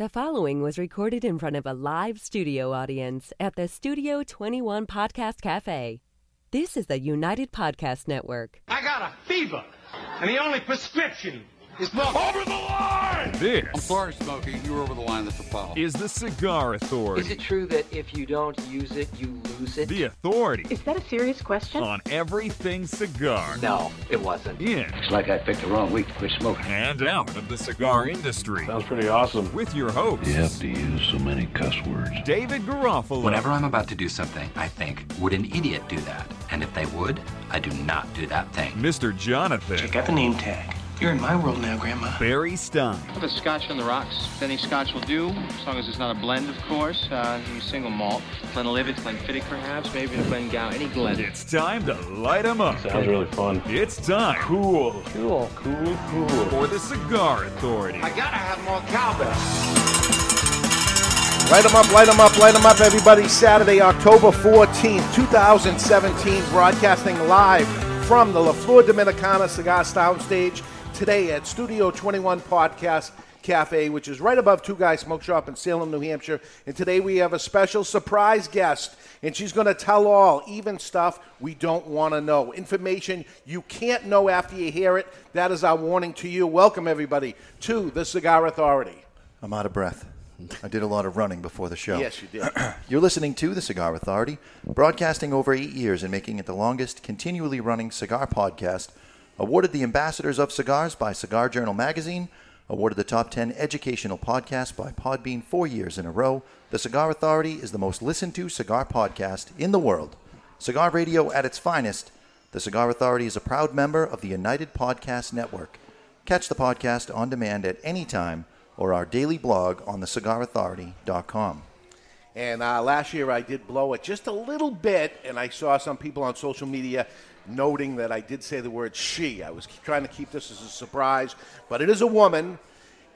The following was recorded in front of a live studio audience at the Studio 21 Podcast Cafe. This is the United Podcast Network. I got a fever, and the only prescription is for over the line. This I'm sorry, Smokey. You were over the line. That's a foul. is the Cigar Authority. Is it true that if you don't use it, you lose it? the authority Is that a serious question? on everything cigar. No, it wasn't. Yeah. It's like I picked the wrong week to quit smoking. and out of the cigar industry. Sounds pretty awesome. With your host. You have to use so many cuss words. David Garofalo Whenever I'm about to do something, I think, would an idiot do that? And if they would, I do not do that thing. Mr. Jonathan Check out the name tag. You're in my world now, Grandma. Barry Stein, Have a scotch on the rocks. Any scotch will do, as long as it's not a blend, of course. Uh, use single malt. Glenlivet, Glenfiddich, perhaps, maybe a Glengow, any Glen. It's time to light 'em up. Sounds really fun. It's time Cool. Cool. Cool, cool. for the Cigar Authority. I gotta have more cowbell. Light them up, light them up, light them up, everybody. Saturday, October 14th, 2017, broadcasting live from the La Flor Dominicana Cigar Soundstage today at Studio 21 Podcast Cafe, which is right above Two Guys Smoke Shop in Salem, New Hampshire. And today we have a special surprise guest, and she's going to tell all, even stuff we don't want to know. Information you can't know after you hear it. That is our warning to you. Welcome, everybody, to the Cigar Authority. I'm out of breath. I did a lot of running before the show. Yes, you did. You're listening to The Cigar Authority, broadcasting over eight years and making it the longest continually running cigar podcast. Awarded the Ambassadors of Cigars by Cigar Journal Magazine. Awarded the top 10 educational podcast by Podbean four years in a row. The Cigar Authority is the most listened to cigar podcast in the world. Cigar radio at its finest. The Cigar Authority is a proud member of the United Podcast Network. Catch the podcast on demand at any time or our daily blog on thecigarauthority.com. And uh, last year I did blow it just a little bit, and I saw some people on social media noting that I did say the word she. I was trying to keep this as a surprise, but it is a woman,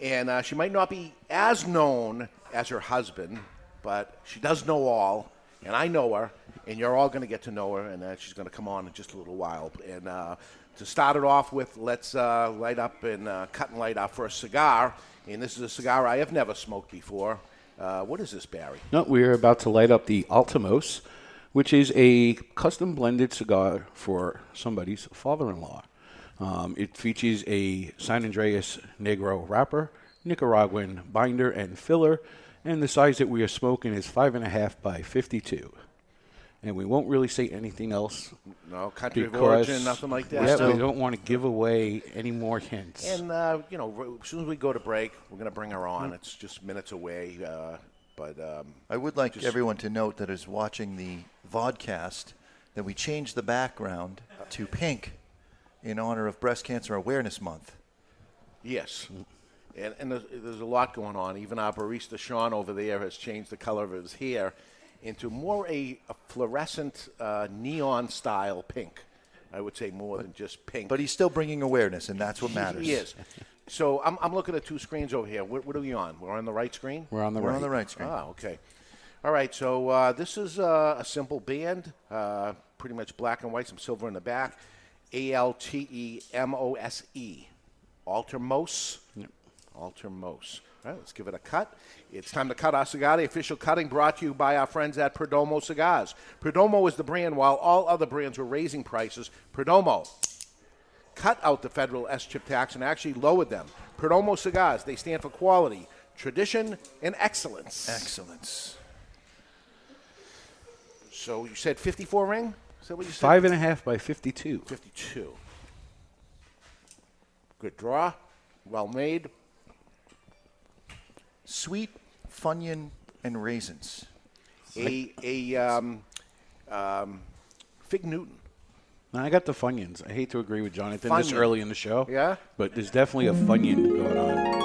and uh, she might not be as known as her husband, but she does know all, and I know her, and you're all going to get to know her, and uh, she's going to come on in just a little while. And uh, to start it off with, let's uh, light up and uh, cut and light our first cigar. And this is a cigar I have never smoked before. Uh, what is this, Barry? No, we're about to light up the Altemose, which is a custom blended cigar for somebody's father-in-law. Um, it features a San Andres Negro wrapper, Nicaraguan binder and filler, and the size that we are smoking is five and a half by fifty-two. And we won't really say anything else No country of origin, nothing like that. Yeah, we don't want to give away any more hints. And uh, you know, as soon as we go to break, we're going to bring her on. It's just minutes away, uh, but um, I would like Just- everyone to note that is watching the vodcast that we changed the background to pink in honor of Breast Cancer Awareness Month. yes. And, and there's, there's a lot going on. Even our barista Sean over there has changed the color of his hair into more a, a fluorescent uh, neon style pink. I would say more than just pink. But he's still bringing awareness, and that's what matters. He is. So I'm, I'm looking at two screens over here. What, what are we on? We're on the right screen. We're on the We're right. on the right screen. Ah, okay. All right, so uh, this is uh, a simple band, uh, pretty much black and white, some silver in the back. A L T E M O S E. Altemose. Yep. Altemose. All right, let's give it a cut. It's time to cut our cigar. The official cutting brought to you by our friends at Perdomo Cigars. Perdomo is the brand, while all other brands were raising prices. Perdomo cut out the federal SCHIP tax and actually lowered them. Perdomo Cigars, they stand for quality, tradition, and excellence. Excellence. So you said 54 ring? Is that what you said? Five and a half by fifty-two. 52. Good draw. Well made. Sweet Funyun and raisins. A, a um, um, Fig Newton. Now, I got the Funyuns. I hate to agree with Jonathan this early in the show. Yeah? But there's definitely a Funyun going on.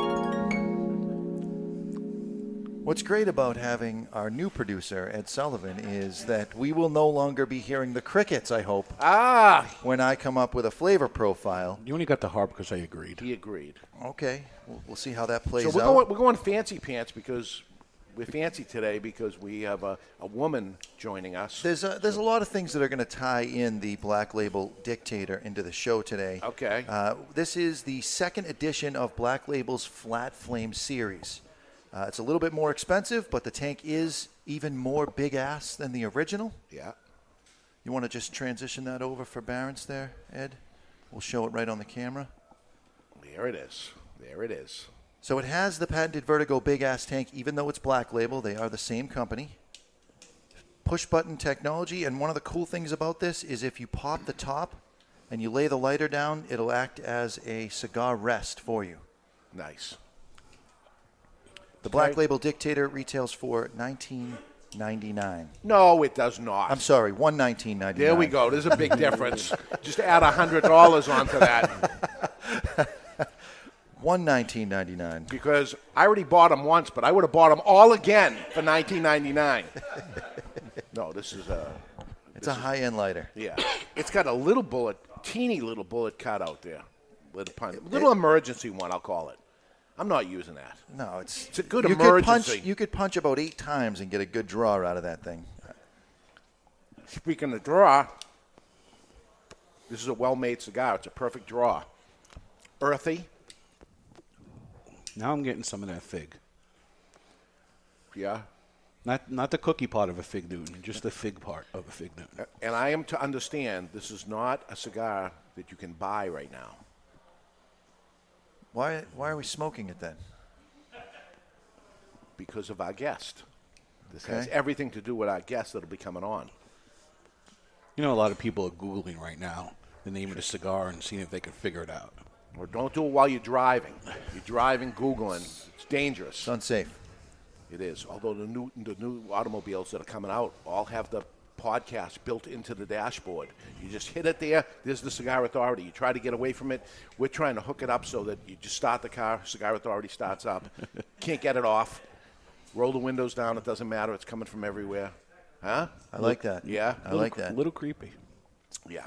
What's great about having our new producer, Ed Sullivan, is that we will no longer be hearing the crickets, I hope, Ah, when I come up with a flavor profile. You only got the harp because I agreed. he agreed. Okay, we'll, we'll see how that plays So we're out. going, we're going fancy pants because we're fancy today because we have a, a woman joining us. There's a, there's a lot of things that are going to tie in the Black Label Dictator into the show today. Okay. Uh, this is the second edition of Black Label's Flat Flame series. Uh, it's a little bit more expensive, but the tank is even more big ass than the original. Yeah. You want to just transition that over for Barron's there, Ed? We'll show it right on the camera. There it is. There it is. So it has the patented Vertigo big ass tank, even though it's black label. They are the same company. Push button technology, and one of the cool things about this is if you pop the top and you lay the lighter down, it'll act as a cigar rest for you. Nice. The Black Okay. Label Dictator retails for nineteen ninety nine. No, it does not. I'm sorry, one nineteen ninety nine. There we go. There's a big difference. Just add hundred dollars onto that One nineteen ninety nine. because I already bought them once, but I would have bought them all again for 19.99. no, this is a It's a high end lighter. yeah. It's got a little bullet, teeny little bullet cut out there, little pun, little emergency one. I'll call it. I'm not using that. No, it's It's a good you emergency. Could punch, you could punch about eight times and get a good draw out of that thing. Speaking of draw, this is a well-made cigar. It's a perfect draw. Earthy, Now I'm getting some of that fig. yeah. Not not the cookie part of a fig Newton, just the fig part of a fig Newton. And I am to understand this is not a cigar that you can buy right now. Why why are we smoking it then? because of our guest. This has everything to do with our guest that'll be coming on. You know, a lot of people are googling right now the name of the cigar and seeing if they can figure it out. Or don't do it while you're driving. You're driving, Googling. It's dangerous. It's unsafe. It is. Although the new the new automobiles that are coming out all have the podcast built into the dashboard. You just hit it there. There's the Cigar Authority. You try to get away from it. We're trying to hook it up so that you just start the car. Cigar Authority starts up. Can't get it off. Roll the windows down. It doesn't matter. It's coming from everywhere. Huh? I like that. Yeah. I like that. A little creepy. Yeah.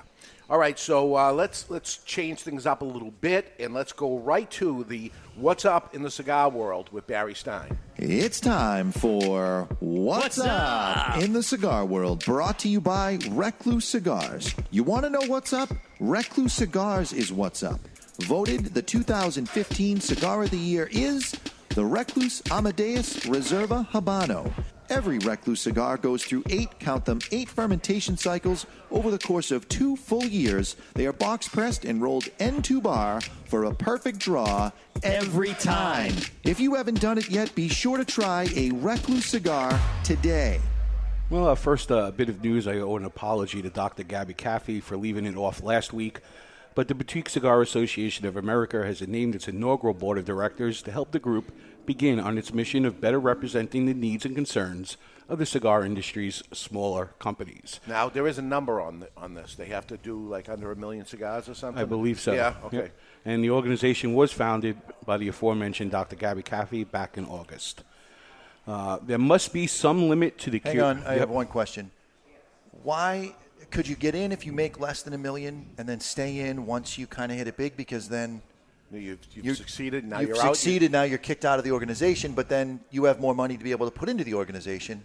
All right, so uh, let's let's change things up a little bit, and let's go right to the what's up in the cigar world with Barry Stein. It's time for What's, up? in the Cigar World, brought to you by Recluse Cigars. You want to know what's up? Recluse Cigars is what's up. Voted the 2015 Cigar of the Year is the Recluse Amadeus Reserva Habano. Every Recluse cigar goes through eight, count them, eight fermentation cycles over the course of two full years. They are box pressed and rolled end to bar for a perfect draw every time. If you haven't done it yet, be sure to try a Recluse cigar today. Well, uh, first, uh, a bit of news. I owe an apology to Dr. Gabby Caffey for leaving it off last week. But the Boutique Cigar Association of America has named its inaugural board of directors to help the group begin on its mission of better representing the needs and concerns of the cigar industry's smaller companies. Now there is a number on the, on this. They have to do like under a million cigars or something. I believe so. Yeah. Okay. Yep. And the organization was founded by the aforementioned Dr. Gabby Caffey back in August. Uh, there must be some limit to the. Hang cur- on, I Yep. have one question. Why could you get in if you make less than a million and then stay in once you kind of hit it big? Because then You've, you've you- succeeded. Now you've you're out. succeeded. Now you're kicked out of the organization, but then you have more money to be able to put into the organization.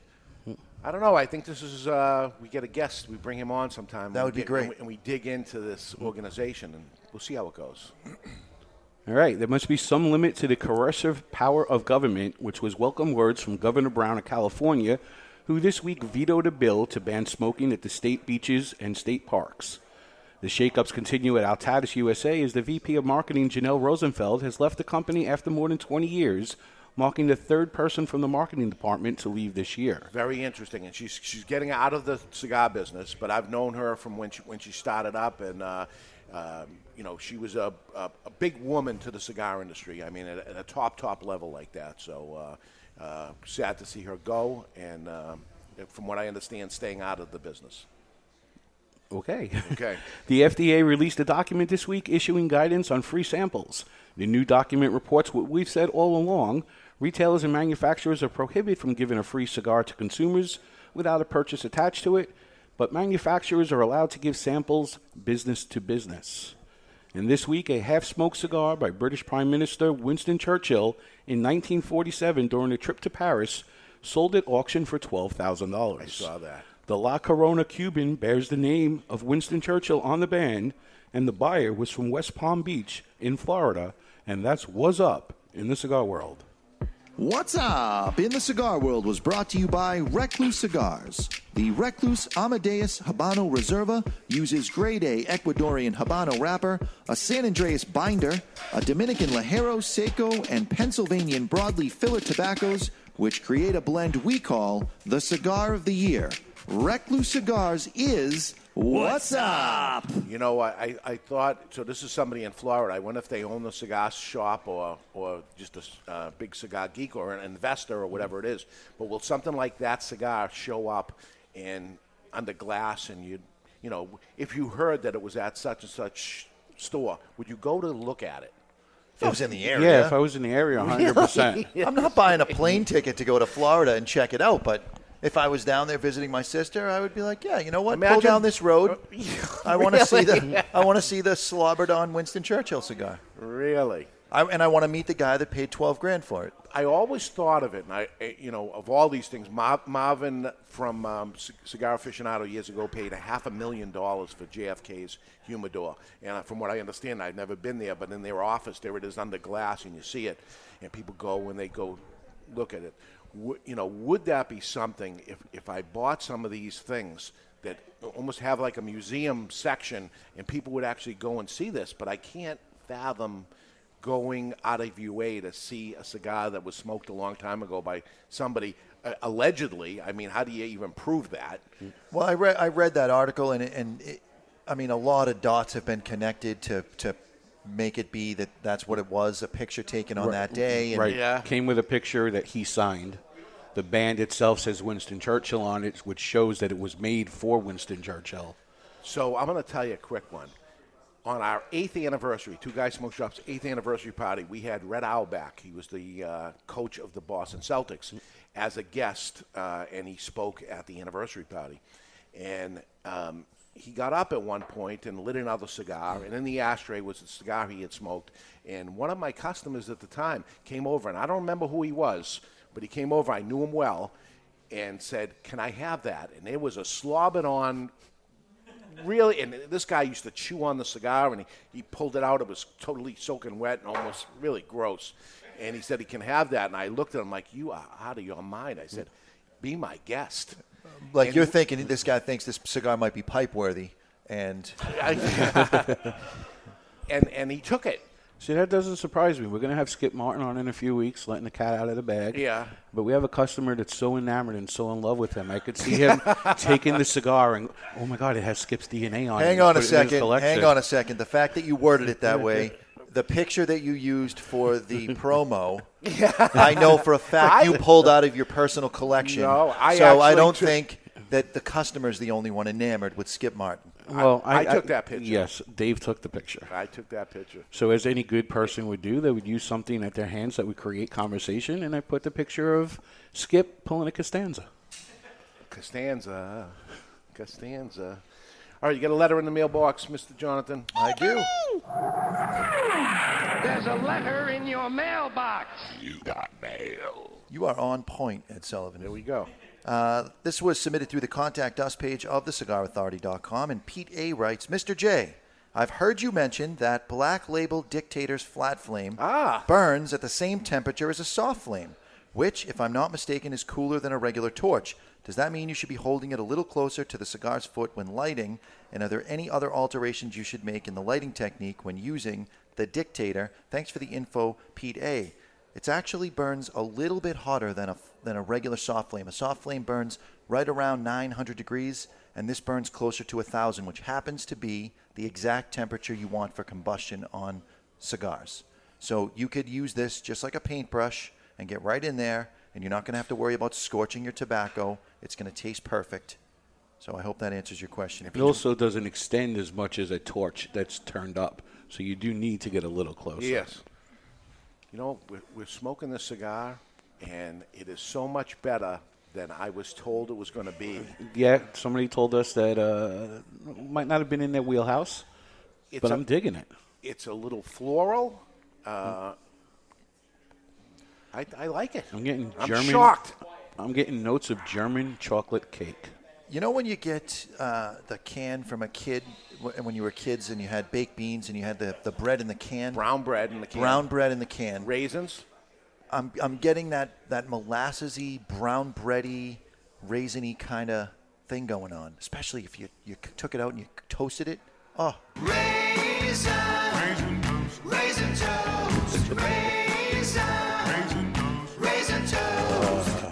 I don't know. I think this is. Uh, we get a guest. We bring him on sometime. That would we be get- great. And we, and we dig into this organization, and we'll see how it goes. All right, there must be some limit to the coercive power of government, which was welcome words from Governor Brown of California, who this week vetoed a bill to ban smoking at the state beaches and state parks. The shakeups continue at Altadis USA as the VP of Marketing, Janelle Rosenfeld, has left the company after more than 20 years, marking the third person from the marketing department to leave this year. Very interesting, and she's she's getting out of the cigar business. But I've known her from when she when she started up, and uh, um, you know she was a, a, a big woman to the cigar industry. I mean, at, at a top top level like that. So uh, uh, sad to see her go, and um, from what I understand, staying out of the business. Okay. Okay. the FDA released a document this week issuing guidance on free samples. The new document reports what we've said all along. Retailers and manufacturers are prohibited from giving a free cigar to consumers without a purchase attached to it, but manufacturers are allowed to give samples business to business. And this week, a half smoked cigar by British Prime Minister Winston Churchill in 1947 during a trip to Paris sold at auction for $12,000. I saw that. The La Corona Cuban bears the name of Winston Churchill on the band, and the buyer was from West Palm Beach in Florida, and that's was up in the cigar world. What's up in the cigar world was brought to you by Recluse Cigars. The Recluse Amadeus Habano Reserva uses grade A Ecuadorian Habano wrapper, a San Andres binder, a Dominican Ligero Seco, and Pennsylvanian broadleaf filler tobaccos, which create a blend we call the Cigar of the Year. Recluse Cigars is What's Up? You know, I, I, I thought so. This is somebody in Florida. I wonder if they own the cigar shop or or just a uh, big cigar geek or an investor or whatever it is. But will something like that cigar show up and under glass and you you know if you heard that it was at such and such store, would you go to look at it? If I was in the area. Yeah, if I was in the area, 100%. I'm not buying a plane ticket to go to Florida and check it out, but if I was down there visiting my sister, I would be like, yeah, you know what? Pull down this road. I want to see Really? the I want to see the slobbered on Winston Churchill cigar. Really? I, and I want to meet the guy that paid 12 grand for it. I always thought of it, and I, eh, you know, of all these things, Mar- Marvin from um, C- Cigar Aficionado years ago paid a half a million dollars for JFK's humidor. And from what I understand, I've never been there, but in their office, there it is under glass, and you see it, and people go when they go look at it. Would, you know, would that be something if, if I bought some of these things that almost have like a museum section, and people would actually go and see this? But I can't fathom going out of your way to see a cigar that was smoked a long time ago by somebody uh, allegedly. I mean, how do you even prove that? Well, I read I read that article, and and it, I mean, a lot of dots have been connected to to make it be that that's what it was a picture taken on that day. And right. Came with a picture that he signed. The band itself says Winston Churchill on it, which shows that it was made for Winston Churchill. So I'm going to tell you a quick one. On our eighth anniversary, Two Guys Smoke Shop's eighth anniversary party, we had Red Auerbach. He was the uh, coach of the Boston Celtics as a guest, uh, and he spoke at the anniversary party. And um, he got up at one point and lit another cigar, and in the ashtray was the cigar he had smoked. And one of my customers at the time came over, and I don't remember who he was, but he came over. I knew him well, and said, "Can I have that?" And it was a slobbing on really, and this guy used to chew on the cigar, and he, he pulled it out. It was totally soaking wet and almost really gross. And he said he can have that. And I looked at him like, "You are out of your mind." I said, "Be my guest." like And you're thinking, this guy thinks this cigar might be pipe worthy, and and and he took it. See, that doesn't surprise me. We're going to have Skip Martin on in a few weeks, letting the cat out of the bag. Yeah. But we have a customer that's so enamored and so in love with him. I could see him taking the cigar and, oh my God, it has Skip's DNA on it. hang on a it in his second. Hang on a second. The fact that you worded it that way, the picture that you used for the promo, I know for a fact you pulled out of your personal collection. No, I so I actually don't took- think that the customer's the only one enamored with Skip Martin. Well, I, I took that picture. Yes, Dave took the picture. I took that picture. So, as any good person would do, they would use something at their hands that would create conversation, and I put the picture of Skip pulling a Costanza. Costanza, Costanza. All right, you got a letter in the mailbox, Mr. Jonathan. I do. There's a letter in your mailbox. You got mail. You are on point, Ed Sullivan. There we go. Uh, this was submitted through the Contact Us page of thecigarauthority.com, and Pete A. writes, Mr. J, I've heard you mention that Black Label Dictator's flat flame Ah. burns at the same temperature as a soft flame, which, if I'm not mistaken, is cooler than a regular torch. Does that mean you should be holding it a little closer to the cigar's foot when lighting? And are there any other alterations you should make in the lighting technique when using the Dictator? Thanks for the info, Pete A. It actually burns a little bit hotter than a than a regular soft flame. A soft flame burns right around 900 degrees, and this burns closer to 1,000, which happens to be the exact temperature you want for combustion on cigars. So you could use this just like a paintbrush and get right in there, and you're not going to have to worry about scorching your tobacco. It's going to taste perfect. So I hope that answers your question. If It you also doesn't extend as much as a torch that's turned up, so you do need to get a little closer. Yes. You know, we're, we're smoking this cigar, and it is so much better than I was told it was going to be. Yeah, somebody told us that uh, might not have been in their wheelhouse, It's but a- I'm digging it. It's a little floral. Uh, I, I like it. I'm getting I'm German. shocked. I'm getting notes of German chocolate cake. You know when you get uh, the can from a kid, wh- when you were kids and you had baked beans and you had the, the bread in the can? Brown bread in the can. Brown bread in the can. Raisins. I'm I'm getting that that molassesy, brown bready, raisiny kind of thing going on. Especially if you you took it out and you toasted it. Oh, Raisin, raisin toast, raisin, raisin toast.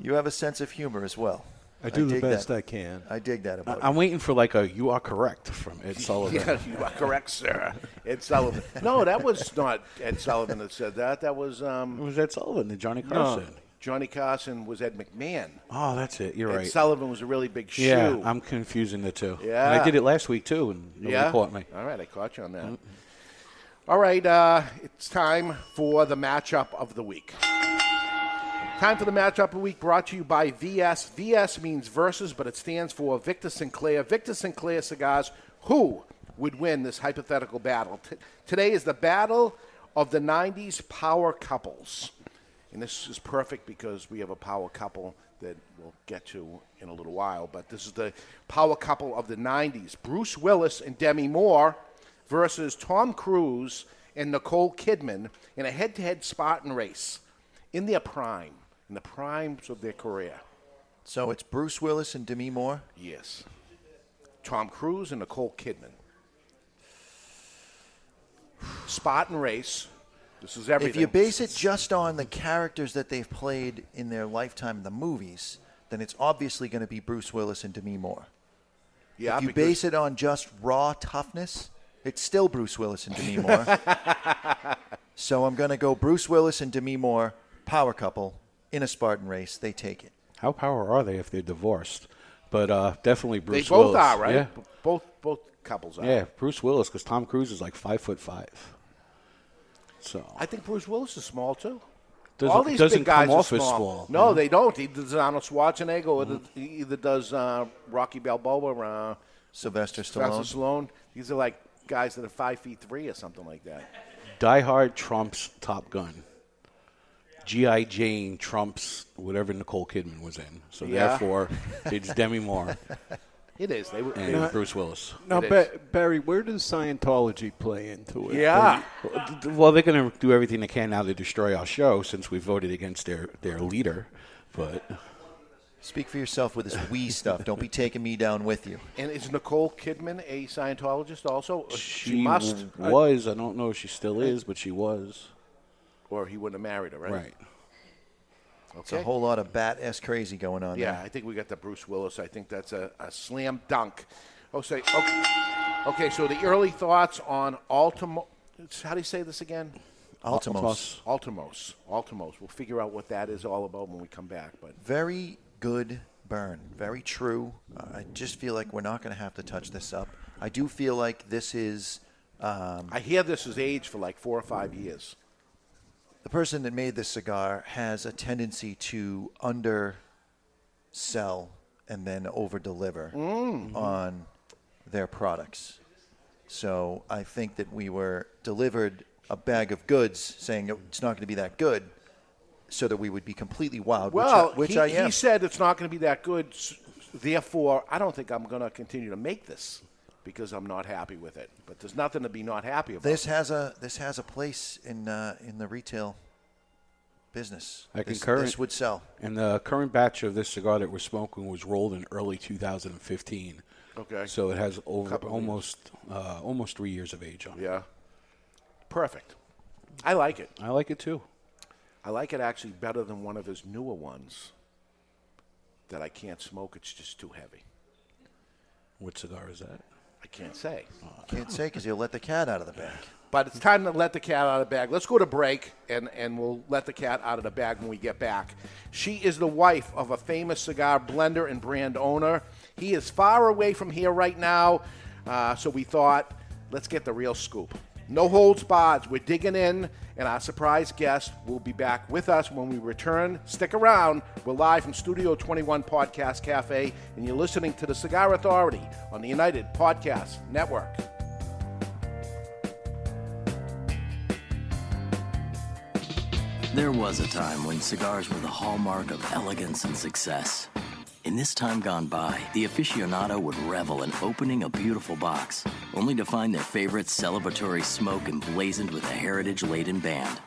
you have a sense of humor as well. I do the best that. I can. I dig that about I- I'm waiting for like a "You are correct" from Ed Sullivan. Yeah, you are correct, sir. Ed Sullivan. No, that was not Ed Sullivan that said that. That was um. It was Ed Sullivan, the Johnny Carson. No. Johnny Carson was Ed McMahon. Oh, that's it. You're Ed right. Sullivan was a really big shoe. Yeah, I'm confusing the two. Yeah. And I did it last week too, and nobody yeah. caught me. All right, I caught you on that. All right, uh, it's time for the matchup of the week. Time for the matchup of the week brought to you by VS. VS means versus, but it stands for Victor Sinclair. Victor Sinclair cigars. Who would win this hypothetical battle? T- today is the battle of the 90s power couples. And this is perfect because we have a power couple that we'll get to in a little while. But this is the power couple of the 90s Bruce Willis and Demi Moore versus Tom Cruise and Nicole Kidman in a head to head Spartan race in their prime, in the primes of their career. So it's Bruce Willis and Demi Moore. Yes. Tom Cruise and Nicole Kidman. Spartan race. This is everything. If you base it just on the characters that they've played in their lifetime in the movies, then it's obviously going to be Bruce Willis and Demi Moore. Yeah, if you base it on just raw toughness, it's still Bruce Willis and Demi Moore. so I'm going to go Bruce Willis and Demi Moore, power couple, in a Spartan race. They take it. How power are they if they're divorced? But uh, definitely Bruce they both Willis. are, right? Yeah, B- Both both couples are. yeah, Bruce Willis because Tom Cruise is like five foot five. So I think Bruce Willis is small too. Doesn't- All these doesn't big guys come are off as small. small. No, Mhm. they don't. He does Arnold Schwarzenegger, or the- he either does uh, Rocky Balboa, or uh, Sylvester Sylvester Stallone. These are like guys that are five feet three or something like that. Die Hard trumps Top Gun. G.I. Jane trumps whatever Nicole Kidman was in. So Yeah. therefore, it's Demi Moore It is. They were. and they- Bruce Willis. Now, It ba- Barry, where does Scientology play into it? Yeah. Well, they're going to do everything they can now to destroy our show since we voted against their, their leader. But Speak for yourself with this wee stuff. Don't be taking me down with you. And is Nicole Kidman a Scientologist also? she, must. was. I don't know if she still uh, is, but she was. Or he wouldn't have married her, right? Right. It's a whole lot of bat s crazy going on Yeah, there. I think we got the Bruce Willis. I think that's a, a slam dunk. Oh, say okay. okay. So the early thoughts on Ultimo. How do you say this again? Altemose. Altemose. Altemose. We'll figure out what that is all about when we come back. But Very good burn. Very true. Uh, I just feel like we're not going to have to touch this up. I do feel like this is um, I hear this is aged for like four or five years. The person that made this cigar has a tendency to undersell and then over deliver Mm. on their products. So I think that we were delivered a bag of goods saying it's not going to be that good, so that we would be completely wild. Well, which I, which he, I am. he said it's not going to be that good. Therefore, I don't think I'm going to continue to make this because I'm not happy with it. But there's nothing to be not happy about. This has a this has a place in uh, in the retail business. I this, concur. This would sell. And the current batch of this cigar that we're smoking was rolled in early 2015. Okay. So it has over almost uh, almost three years of age on it. Yeah. Perfect. I like it. I like it too. I like it actually better than one of his newer ones that I can't smoke. It's just too heavy. What cigar is that? I can't say. Can't say because you'll let the cat out of the bag. But it's time to let the cat out of the bag. Let's go to break, and, and we'll let the cat out of the bag when we get back. She is the wife of a famous cigar blender and brand owner. He is far away from here right now, uh, so we thought, let's get the real scoop. No holds barred. We're digging in, and our surprise guest will be back with us when we return. Stick around. We're live from Studio 21 Podcast Cafe, and you're listening to the Cigar Authority on the United Podcast Network. There was a time when cigars were the hallmark of elegance and success. In this time gone by, the aficionado would revel in opening a beautiful box, only to find their favorite celebratory smoke emblazoned with a heritage laden band.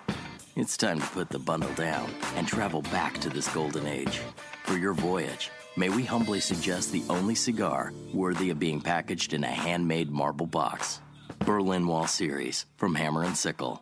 It's time to put the bundle down and travel back to this golden age. For your voyage, may we humbly suggest the only cigar worthy of being packaged in a handmade marble box. Berlin Wall Series from Hammer and Sickle.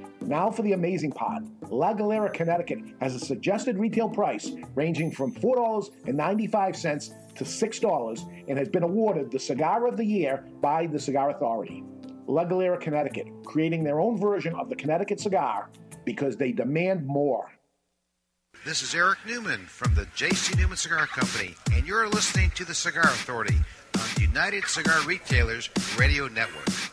Now for the amazing part. La Galera, Connecticut has a suggested retail price ranging from $4.95 to $6 and has been awarded the Cigar of the Year by the Cigar Authority. La Galera, Connecticut, creating their own version of the Connecticut cigar because they demand more. This is Eric Newman from the J.C. Newman Cigar Company, and you're listening to the Cigar Authority on the United Cigar Retailers Radio Network.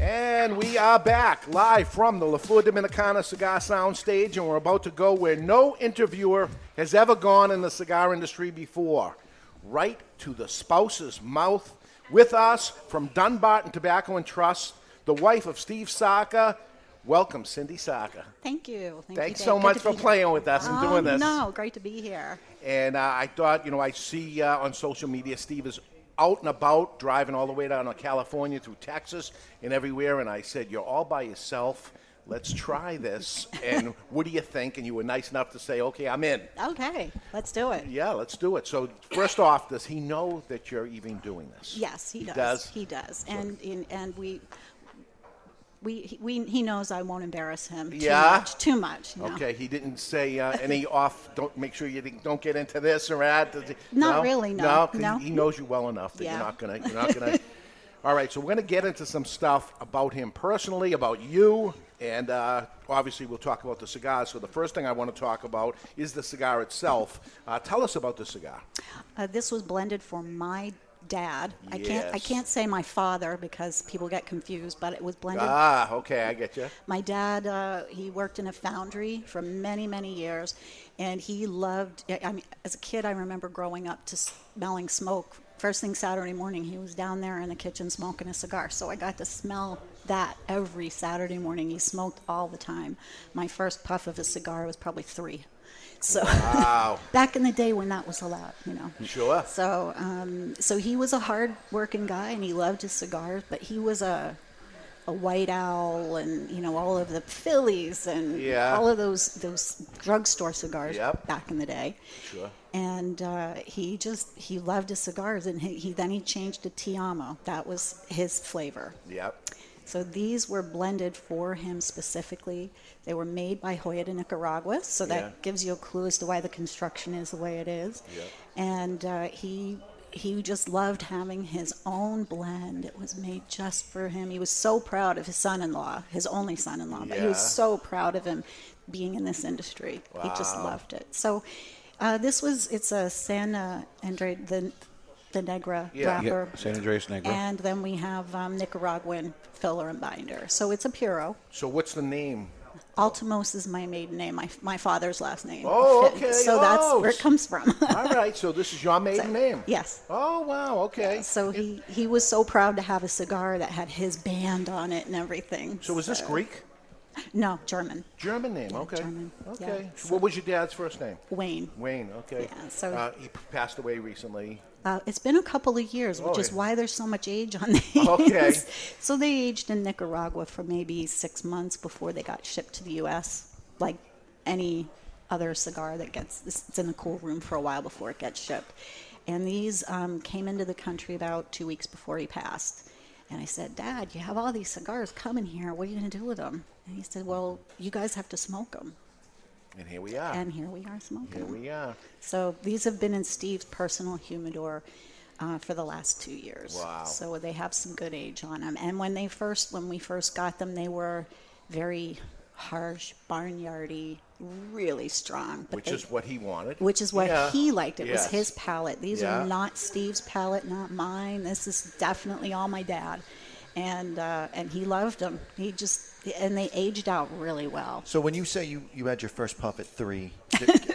And we are back live from the La Flor Dominicana Cigar Soundstage, and we're about to go where no interviewer has ever gone in the cigar industry before right to the spouse's mouth With us from Dunbarton Tobacco and Trust, the wife of Steve Saka. Welcome, Cindy Saka. Thank you. Thank Thanks you, so Dave. much for be here. playing with us and Oh, doing this. No, great to be here. And uh, I thought, you know, I see uh, on social media Steve is out and about, driving all the way down to California through Texas and everywhere. And I said, You're all by yourself. Let's try this. and what do you think? And you were nice enough to say, Okay, I'm in. Okay, let's do it. Yeah, let's do it. So, first off, does he know that you're even doing this? Yes, he, He does. does? He does. And in, and we. We, he- we, he knows I won't embarrass him too Yeah? much. Too much. no. Okay, he didn't say uh, any off. Don't make sure you don't get into this or that. Not really, no, 'cause no. He, he knows you well enough that Yeah. you're not gonna. You're not gonna. All right, so we're gonna get into some stuff about him personally, about you, and uh, obviously we'll talk about the cigar. So the first thing I want to talk about is the cigar itself. Uh, tell us about the cigar. Uh, this was blended for my dad. I can't I can't say my father because people get confused, but it was blended. Ah, okay, I get you. My dad, uh, he worked in a foundry for many, many years, and he loved. I mean, as a kid, I remember growing up to smelling smoke. First thing Saturday morning, he was down there in the kitchen smoking a cigar, so I got to smell that every Saturday morning. He smoked all the time. My first puff of a cigar was probably three. So Wow. back in the day when that was allowed, you know. Sure. So, um, so he was a hard-working guy, and he loved his cigars. But he was a a white owl, and you know all of the Phillies and Yeah. all of those those drugstore cigars Yep. back in the day. Sure. And uh, he just he loved his cigars, and he, he then he changed to Te-Amo. That was his flavor. Yep. So these were blended for him specifically. They were made by Joya de Nicaragua, so that Yeah. gives you a clue as to why the construction is the way it is. Yep. And uh, he he just loved having his own blend. It was made just for him. He was so proud of his son-in-law, his only son-in-law, but he was so proud of him being in this industry. He just loved it. So uh, this was it's a San uh, Andre the the Negra Yeah. wrapper. Yeah, San Andres Negra. And then we have um, Nicaraguan filler and binder. So it's a Puro. So what's the name? Altemose is my maiden name, my, my father's last name. Oh, okay. So that's Oh, where it comes from. All right, so this is your maiden name. Yes. Oh wow. Okay. So he, he was so proud to have a cigar that had his band on it and everything. So is this Greek? No, German. German name. Okay. German, Okay. yeah. So what was your dad's first name? Wayne. Wayne. Okay. Yeah, so- uh, he passed away recently. Uh, it's been a couple of years, which Oh, is yeah. why there's so much age on these. Okay. so they aged in Nicaragua for maybe six months before they got shipped to the U.S. Like any other cigar that gets, it's in the cool room for a while before it gets shipped. And these um, came into the country about two weeks before he passed. And I said, Dad, you have all these cigars coming here. What are you going to do with them? And he said, Well, you guys have to smoke them. And here we are. And here we are smoking. Here we are. So these have been in Steve's personal humidor uh, for the last two years. Wow. So they have some good age on them. And when they first, when we first got them, they were very harsh, barnyardy, really strong. but Which they- is what he wanted. Which is what Yeah. he liked. It Yes. was his palate. These Yeah. are not Steve's palate, not mine. This is definitely all my dad. And uh, and he loved them. He just and they aged out really well. So when you say you, you had your first puff at three,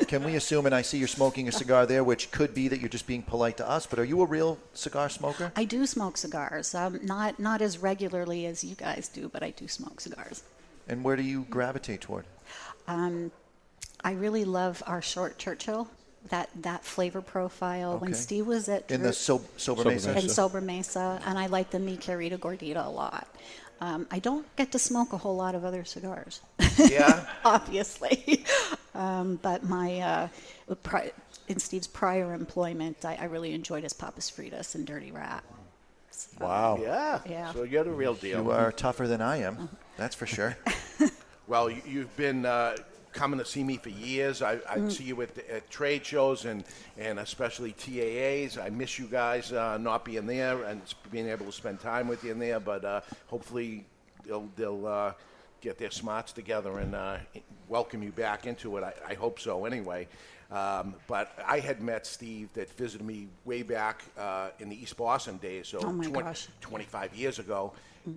can we assume, and I see you're smoking a cigar there, which could be that you're just being polite to us, but are you a real cigar smoker? I do smoke cigars. Um, not not as regularly as you guys do, but I do smoke cigars. And where do you gravitate toward? Um, I really love our short Churchill. That that flavor profile. When Okay. Steve was at In the Drew- Sob- Sober Sobremesa? in Mesa. Sobremesa, and I like the Mi Querida Gordita a lot. Um, I don't get to smoke a whole lot of other cigars. Yeah. obviously. um, but my uh, pri- in Steve's prior employment, I, I really enjoyed his Papas Fritas and Dirty Rat. Wow. Yeah. Yeah. So you're the real deal. You are tougher than I am, that's for sure. Well, you- you've been uh, coming to see me for years. I, I Mm. see you at, at trade shows and, and especially TAAs. I miss you guys uh, not being there and being able to spend time with you in there. But uh, hopefully they'll, they'll uh, get their smarts together and uh, welcome you back into it. I, I hope so anyway. Um, but I had met Steve that visited me way back uh, in the East Boston days, so Oh, 20 25 years ago.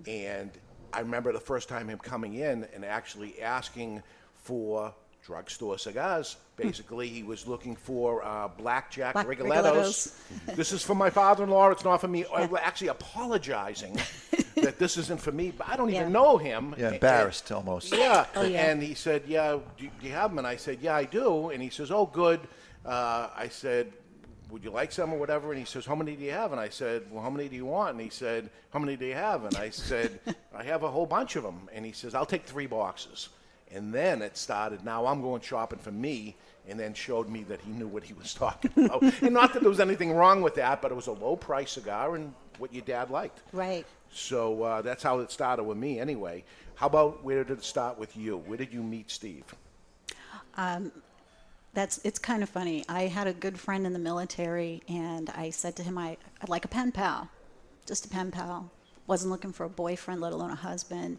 And I remember the first time him coming in and actually asking for drugstore cigars. Basically, he was looking for uh, blackjack Black Rigolettos. this is for my father-in-law. It's not for me. I'm actually apologizing that this isn't for me. But I don't Yeah. even know him. Yeah, embarrassed almost. Yeah. Oh, yeah. And he said, "Yeah, do, do you have them?" And I said, "Yeah, I do." And he says, "Oh, good." Uh, I said, "Would you like some or whatever?" And he says, "How many do you have?" And I said, "Well, how many do you want?" And he said, "How many do you have?" And I said, "I have a whole bunch of them." And he says, "I'll take three boxes." And then it started. Now I'm going shopping for me. And then showed me that he knew what he was talking about. and not that there was anything wrong with that, but it was a low price cigar and what your dad liked. Right. So uh, that's how it started with me, anyway. How about where did it start with you? Where did you meet Steve? Um, that's it's kind of funny. I had a good friend in the military, and I said to him, I, "I'd like a pen pal, just a pen pal." Wasn't looking for a boyfriend, let alone a husband.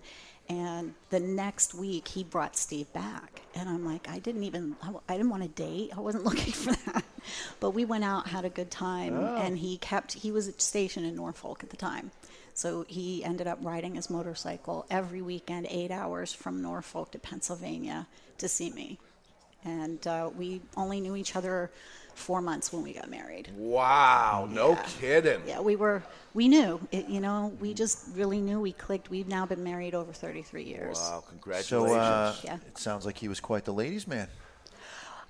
And the next week, he brought Steve back, and I'm like, I didn't even, I, didn't want to date. I wasn't looking for that. But we went out, had a good time, Oh. and he kept. He was stationed in Norfolk at the time. So he ended up riding his motorcycle every weekend, eight hours from Norfolk to Pennsylvania to see me and uh, we only knew each other four months when we got married. Wow, no kidding. Yeah, we were. We knew. It, you know, we just really knew. We clicked. We've now been married over 33 years. Wow, congratulations. So uh, Yeah. it sounds like he was quite the ladies' man.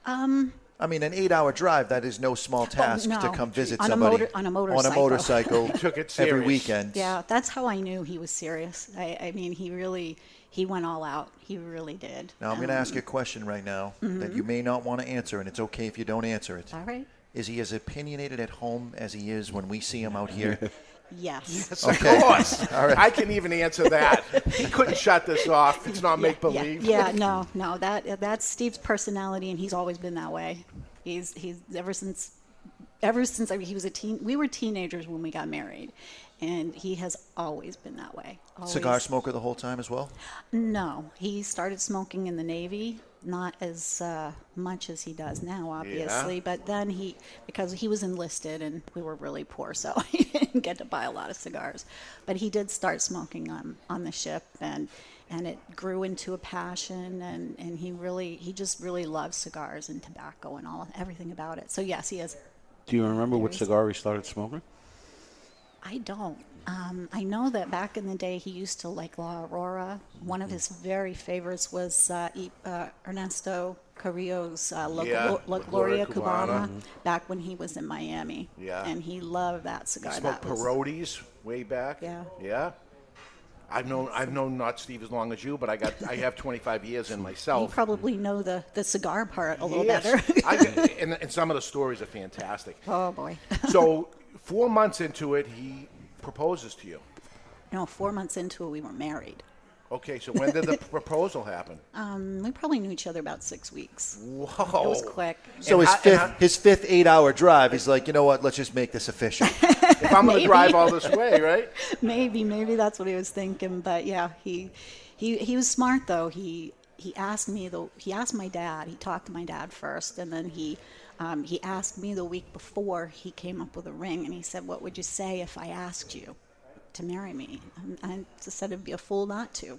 Um, I mean, an eight-hour drive, that is no small task no. to come visit On a somebody motor- on a motorcycle. on a motorcycle. motorcycle took it every serious. weekend. yeah, that's how I knew he was serious. I, I mean, he really he went all out. He really did. Now, I'm going to Um, ask you a question right now that Mhm. you may not want to answer, and it's okay if you don't answer it. All right. Is he as opinionated at home as he is when we see him out here? Yes. Yes, Okay. of course. All right. I can even answer that. he couldn't shut this off. It's not make believe. Yeah, no, no. That that's Steve's personality, and he's always been that way. He's he's ever since ever since I mean, he was a teen. We were teenagers when we got married, and he has always been that way. Always. Cigar smoker the whole time as well? No, he started smoking in the Navy, not as uh, much as he does now, obviously. Yeah. But then he, because he was enlisted and we were really poor, so he didn't get to buy a lot of cigars. But he did start smoking on on the ship, and and it grew into a passion. And, and he really, he just really loves cigars and tobacco and all everything about it. So yes, he is. Do you remember what cigar he started smoking? I don't. Um, I know that back in the day he used to like La Aurora. One of his very favorites was uh, E- uh, Ernesto Carrillo's uh, La, Yeah, Glo- La La Gloria Gloria Cubana, Cubana. Mhm. back when he was in Miami. Yeah. And he loved that He cigar. smoked That was- way back. Yeah. Yeah. I've known I've known not Steve as long as you, but I got I have 25 years in myself. You myself. probably know the, the cigar part a little Yes. better. I, and, and some of the stories are fantastic. oh, boy. so four months into it, he proposes to you. no, four months into it, we were married. Okay, so when did the proposal happen? Um, we probably knew each other about six weeks. Whoa. It was quick. So his fifth, his fifth eight-hour drive, he's like, you know what? Let's just make this official. if I'm going to drive all this way, right? maybe maybe that's what he was thinking but yeah he he he was smart though he he asked me though. he asked my dad he talked to my dad first and then he um, he asked me the week before he came up with a ring and he said what would you say if i asked you to marry me and i just said it'd be a fool not to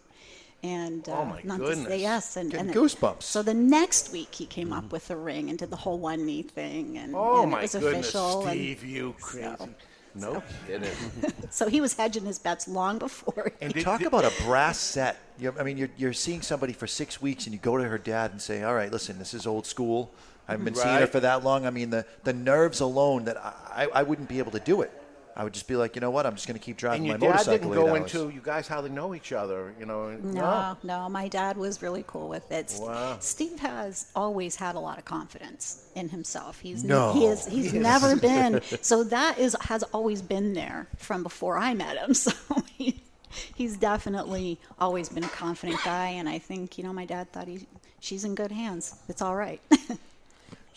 and uh, Oh, my not to say yes and, and goosebumps. so the next week he came up with a ring and did the whole one knee thing and, Oh and my it was goodness, official and- Steve, you crazy. no kidding. so he was hedging his bets long before And talk about a brass set. you I mean, you're, you're seeing somebody for six weeks, and you go to her dad and say, "All right, listen, this is old school. I haven't been seeing her for that long. I mean, the, the nerves alone that I, I, I wouldn't be able to do it. I would just be like, you know what? I'm just going to keep driving And my your dad motorcycle didn't go hours." into you guys hardly know each other, you know. No, no, my dad was really cool with it. Wow. Steve has always had a lot of confidence in himself. He's No. he is, he's Yes. never been so that is has always been there from before I met him. So he, he's definitely always been a confident guy, and I think you know my dad thought he she's in good hands. It's all right.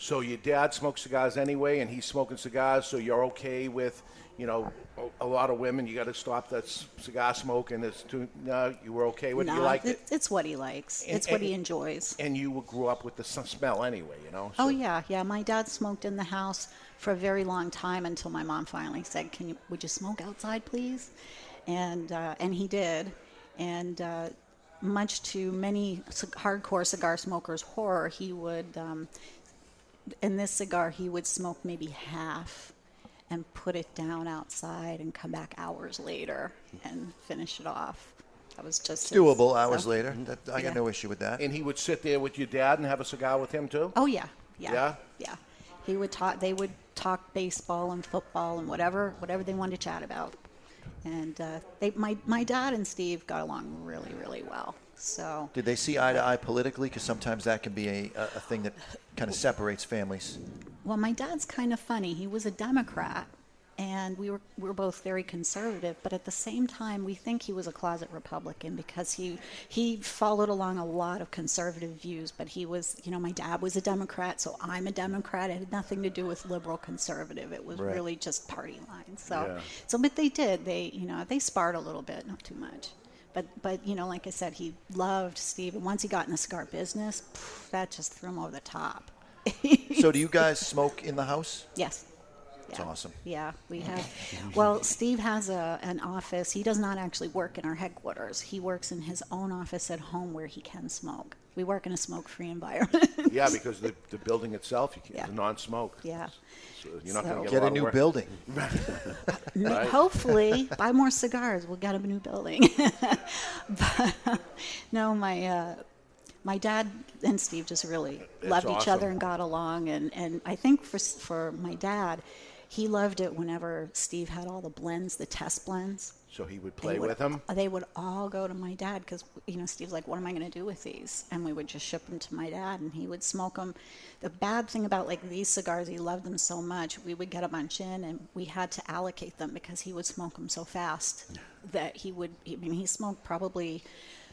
So your dad smokes cigars anyway, and he's smoking cigars. So you're okay with, you know, a, a lot of women. You got to stop that c- cigar smoking. It's too. No, you were okay with it. You No, liked it. It's what he likes. And- it's what he and- enjoys. And you grew up with the s- smell anyway, you know. Oh yeah, yeah. My dad smoked in the house for a very long time until my mom finally said, "Can you? Would you smoke outside, please?" And uh, and he did. And uh, much to many c- hardcore cigar smokers' horror, he would, um, in this cigar, he would smoke maybe half and put it down outside and come back hours later and finish it off. That was just It's his doable hours stuff. later. That, I got Yeah. no issue with that. And he would sit there with your dad and have a cigar with him too. Oh yeah, yeah, Yeah? yeah. He would talk. They would talk baseball and football and whatever, whatever they wanted to chat about. And uh, they, my my dad and Steve got along really, really well. So Did they see eye to eye politically? Because sometimes that can be a, a, thing that kind of separates families. Well, my dad's kind of funny. He was a Democrat, and we were we were both very conservative. But at the same time, we think he was a closet Republican because he he followed along a lot of conservative views. But he was, you know, my dad was a Democrat, so I'm a Democrat. It had nothing to do with liberal conservative. It was Right. really just party lines. So Yeah. so, but they did. They you know they sparred a little bit, not too much. But, but you know, like I said, he loved Steve, and once he got in the cigar business, pff, that just threw him over the top. so, do you guys smoke in the house? Yes. That's Yeah. awesome. Yeah, we have. Well, Steve has a an office. He does not actually work in our headquarters. He works in his own office at home where he can smoke. We work in a smoke-free environment. yeah, because the, the building itself, you can Yeah. the non-smoke. Yeah. So you're not going to Get a lot of new work. building. Right. Hopefully, buy more cigars. We'll get a new building. but, no, my uh, my dad and Steve just really That's loved each awesome. other and got along. And, and I think for s- for my dad, he loved it whenever Steve had all the blends, the test blends. So he would play would- with them. They would all go to my dad because you know Steve's like, "What am I going to do with these?" And we would just ship them to my dad, and he would smoke them. The bad thing about like these cigars, he loved them so much. We would get a bunch in, and we had to allocate them because he would smoke them so fast that he would. I mean, he smoked probably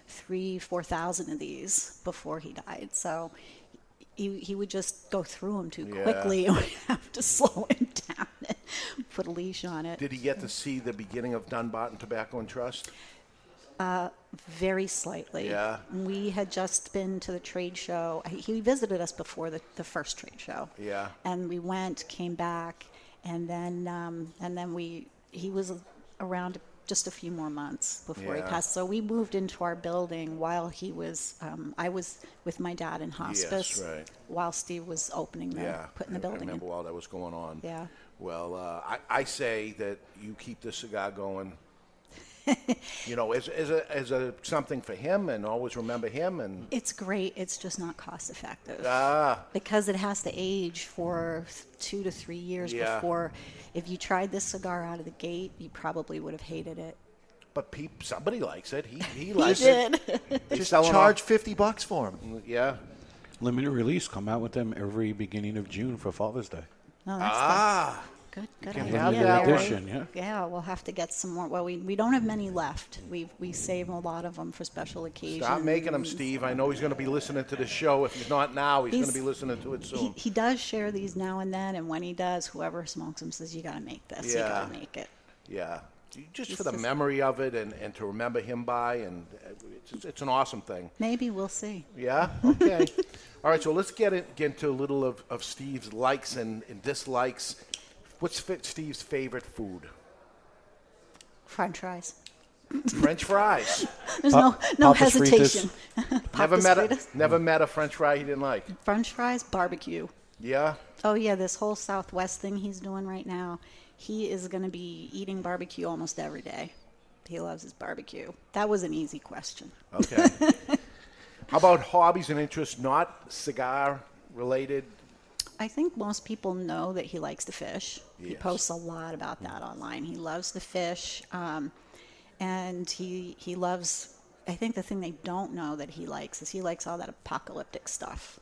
three, four thousand of these before he died. So. He, he would just go through them too Yeah. quickly, and we have to slow him down and put a leash on it. Did he get to see the beginning of Dunbarton Tobacco and Trust? Uh, very slightly. Yeah. We had just been to the trade show. He he visited us before the, the first trade show. Yeah. And we went, came back, and then um, and then we he was around just a few more months before Yeah. he passed. So we moved into our building while he was. Um, I was with my dad in hospice. right. While Steve was opening the yeah. putting the building I remember in. while that was going on. Yeah. Well, uh, I, I say that you keep this cigar going. You know, as, as a as a something for him, and always remember him. And It's great. It's just not cost effective. Ah. Because it has to age for two to three years Yeah. before. If you tried this cigar out of the gate, you probably would have hated it. but peep, somebody likes it. He he He likes did. it. Just charge off- fifty bucks for them. Yeah. Limited release. Come out with them every beginning of June for Father's Day. Oh, that's Ah. good. Good, good can idea. have that Larry. edition, yeah. Yeah, we'll have to get some more. Well, we, we don't have many left. We we save a lot of them for special occasions. Stop making him, Steve. I know he's going to be listening to the show. If he's not now, he's, going to be listening to it He, soon. he does share these now and then, and when he does, whoever smokes them says, "You got to make this. You Yeah. got to make it." Yeah. Just for the just- memory of it and, and to remember him by, and uh, it's, it's an awesome thing. Maybe we'll see. Yeah. Okay. All right. So let's get, it, get into a little of, of Steve's likes and, and dislikes. What's Steve's favorite food? French fries. French fries. There's no no Papas hesitation. never Papas met a, fritas. never met a French fry he didn't like. French fries, barbecue. Yeah. Oh yeah, this whole Southwest thing he's doing right now. He is going to be eating barbecue almost every day. He loves his barbecue. That was an easy question. Okay. How about hobbies and interests not cigar related? I think most people know that he likes to fish. He posts a lot about that online. He loves to fish, um, and he he loves. I think the thing they don't know that he likes is he likes all that apocalyptic stuff.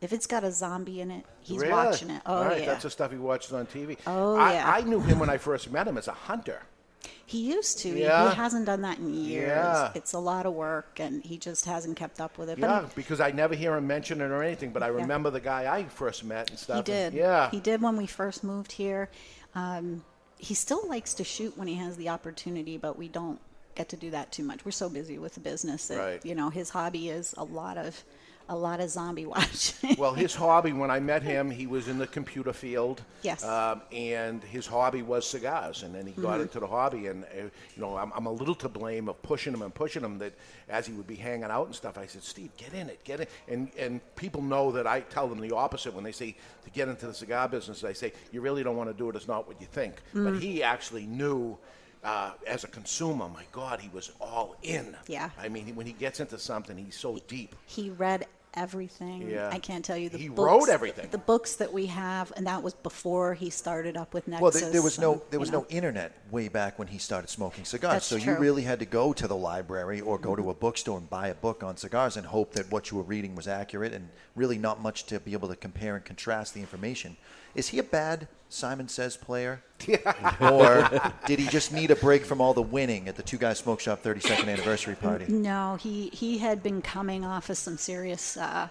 If it's got a zombie in it, he's Really? watching it. Oh All right, yeah. That's the stuff he watches on TV. Oh, I, yeah. I knew him when I first met him as a hunter. He used to. He- Yeah. He hasn't done that in years. Yeah. It's a lot of work, and he just hasn't kept up with it. Yeah, But because I never hear him mention it or anything, but I Yeah. remember the guy I first met and stuff. he, he and- did. yeah. He did when we first moved here. Um, he still likes to shoot when he has the opportunity, but we don't get to do that too much. We're so busy with the business that Right. you know his hobby is a lot of a lot of zombie watching. Well, his hobby, when I met him, he was in the computer field. Yes. Um, and his hobby was cigars. And then he got Mhm. into the hobby. And, uh, you know, I'm, I'm a little to blame of pushing him and pushing him that as he would be hanging out and stuff, I said, Steve, get in it, get in. And, and people know that I tell them the opposite when they say to get into the cigar business. I say, you really don't want to do it. It's not what you think. But Mm. he actually knew. Uh, as a consumer, my God, he was all in. Yeah. I mean, when he gets into something, he's so deep. he read everything. Yeah. I can't tell you the He books, wrote everything. The books that we have, and that was before he started up with Nexus. Well, there, there was no and, there you was know. no internet way back when he started smoking cigars. That's so you really had to go to the library or go to a bookstore and buy a book on cigars and hope that what you were reading was accurate and really not much to be able to compare and contrast the information. Is he a bad Simon Says player? or did he just need a break from all the winning at the Two Guys Smoke Shop 32nd anniversary party? No, he he had been coming off of some serious uh,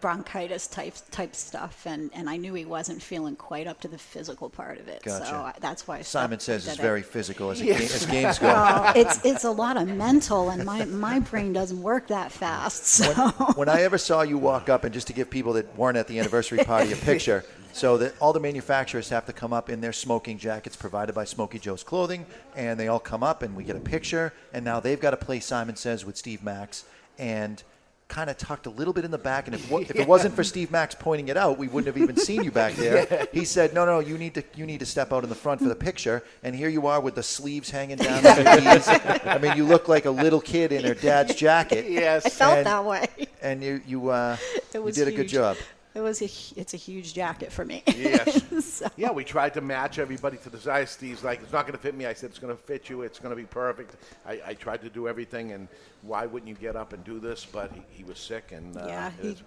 bronchitis type type stuff, and, and I knew he wasn't feeling quite up to the physical part of it. Gotcha. So I, that's why I Simon Says I is very it. physical as, Yes. game, as games go. Well, it's it's a lot of mental, and my, my brain doesn't work that fast. So. when I ever saw you walk up, and just to give people that weren't at the anniversary party a picture, so that all the manufacturers have to come up in their smoking jackets provided by Smoky Joe's Clothing, and they all come up, and we get a picture, and now they've got to play Simon Says with Steve Max, and kind of tucked a little bit in the back, and if, wa- if it wasn't for Steve Max pointing it out, we wouldn't have even seen you back there. Yeah. He said, "No, no, you need to you need to step out in the front for the picture." And here you are with the sleeves hanging down to your knees. I mean, you look like a little kid in her dad's jacket. Yes. I felt And- that way. And you you uh, It you was did a good job. It was a, it's a huge jacket for me. Yes. So- Yeah, we tried to match everybody to the size. Steve's like, it's not going to fit me. I said, it's going to fit you. It's going to be perfect. I, I tried to do everything, and why wouldn't you get up and do this? But he, he was sick, and uh, yeah, he was-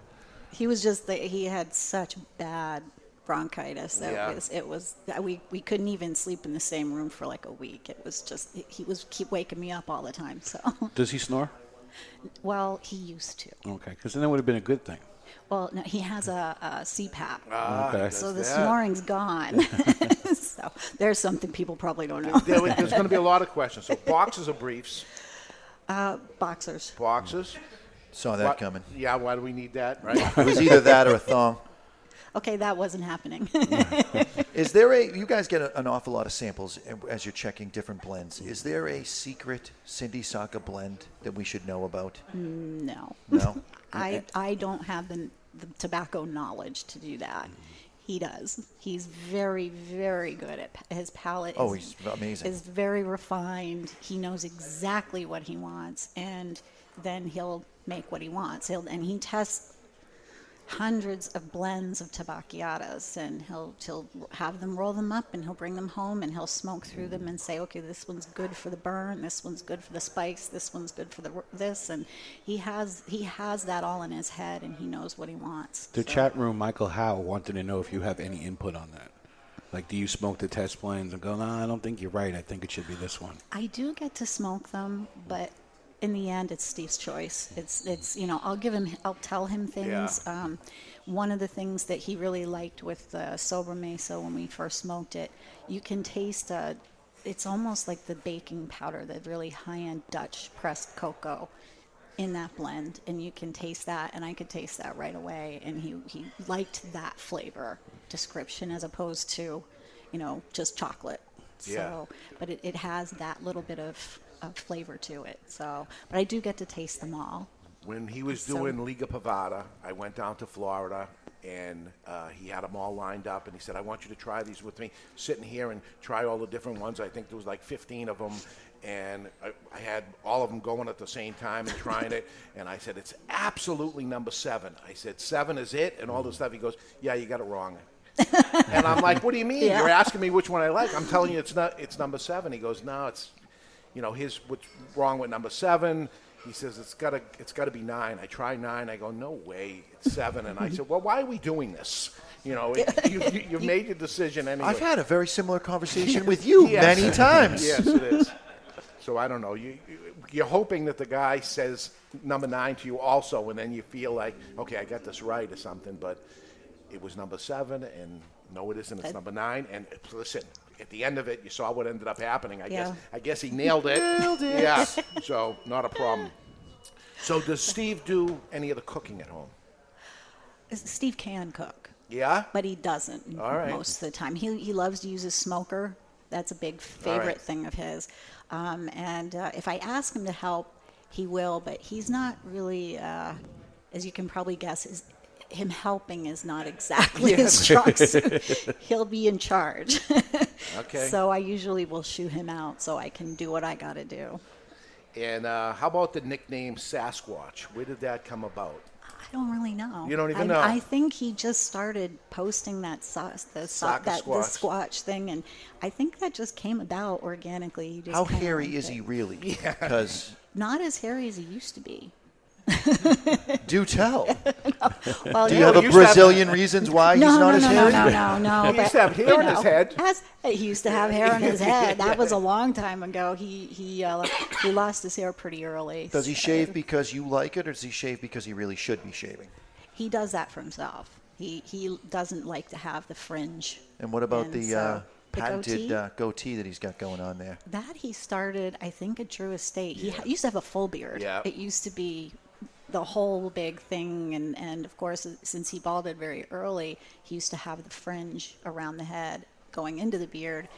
he was just the, he had such bad bronchitis that Yeah. was it was we we couldn't even sleep in the same room for like a week. It was just he was keep waking me up all the time. So Does he snore? well, he used to. Okay, because then it would have been a good thing. Well, no, he has a, a CPAP. Ah, Okay. So the that. snoring's gone. so there's something people probably don't know. there, there's going to be a lot of questions. So boxes of briefs, Uh, boxers. boxes. Saw that Why- coming. Yeah, why do we need that, right? It was either that or a thong. Okay, that wasn't happening. Is there a? You guys get a, an awful lot of samples as you're checking different blends. Is there a secret Cindy Saka blend that we should know about? no. No. I I don't have the, the tobacco knowledge to do that. He does. He's very very good at his palate. Oh, is, he's amazing. Is very refined. He knows exactly what he wants, and then he'll make what he wants. He'll and he tests hundreds of blends of tabacchiatas and he'll he'll have them roll them up and he'll bring them home and he'll smoke through them and say okay this one's good for the burn this one's good for the spice this one's good for the this and he has he has that all in his head and he knows what he wants The chat room, Michael Howe wanted to know if you have any input on that. Like, do you smoke the test blends and go, no, I don't think you're right. I think it should be this one. I do get to smoke them, but in the end, it's Steve's choice. It's it's you know I'll give him I'll tell him things. Um, one of the things that he really liked with the Sobremesa when we first smoked it, you can taste uh It's almost like the baking powder, the really high-end Dutch pressed cocoa in that blend and you can taste that and I could taste that right away and he, he liked that flavor description as opposed to you know just chocolate so Yeah. but it, it has that little bit of, of flavor to it so but I do get to taste them all When he was So- doing Liga Privada, I went down to Florida and uh, he had them all lined up and he said, I want you to try these with me. Sitting here and try all the different ones. I think there was like 15 of them. And I, I had all of them going at the same time and trying it. And I said, It's absolutely number seven. I said, Seven is it? And all this stuff. He goes, Yeah, you got it wrong. and I'm like, What do you mean? Yeah. You're asking me which one I like. I'm telling you it's not it's number seven. He goes, No, it's you know, his what's wrong with number seven. He says it's got to it's got to be nine. I try nine. I go no way, it's seven. And I said, well, why are we doing this? You know, it, you, you, you've made your decision anyway. I've had a very similar conversation with you Yes. many times. yes, it is. So I don't know. You, you you're hoping that the guy says number nine to you also, and then you feel like okay, I got this right or something. But it was number seven, and no, it isn't. It's number nine. And listen, at the end of it, you saw what ended up happening. I guess I guess he nailed it. Nailed it. Yeah. So not a problem. So does Steve do any of the cooking at home? Steve can cook. Yeah? But he doesn't right. most of the time. He, he loves to use his smoker. That's a big favorite right. thing of his. Um, and uh, if I ask him to help, he will, but he's not really, uh, as you can probably guess, is him helping is not exactly his strong suit. He'll be in charge. Okay. So I usually will shoo him out so I can do what I got to do. And uh, how about the nickname Sasquatch? Where did that come about? I don't really know. You don't even I, know? I think he just started posting that so, the so, Soccer that the squatch. squatch thing, and I think that just came about organically. He just How hairy is it. he really? Because Not as hairy as he used to be. Do tell. Well, do you no, have a he used to have- Brazilian reasons why no, he's not no, as no, hairy? No, no, no, no. He used to have hair you on his head. as- he used to have hair on his head. That was a long time ago. He he uh, he lost his hair pretty early. Does he so- shave because you like it, or does he shave because he really should be shaving? He does that for himself. He he doesn't like to have the fringe. And what about And the so- uh, the patented goatee? uh, goatee that he's got going on there? That he started, I think, at Drew Estate. He ha- used to have a full beard. Yeah. It used to be the whole big thing, and, and of course, since he balded very early, he used to have the fringe around the head going into the beard.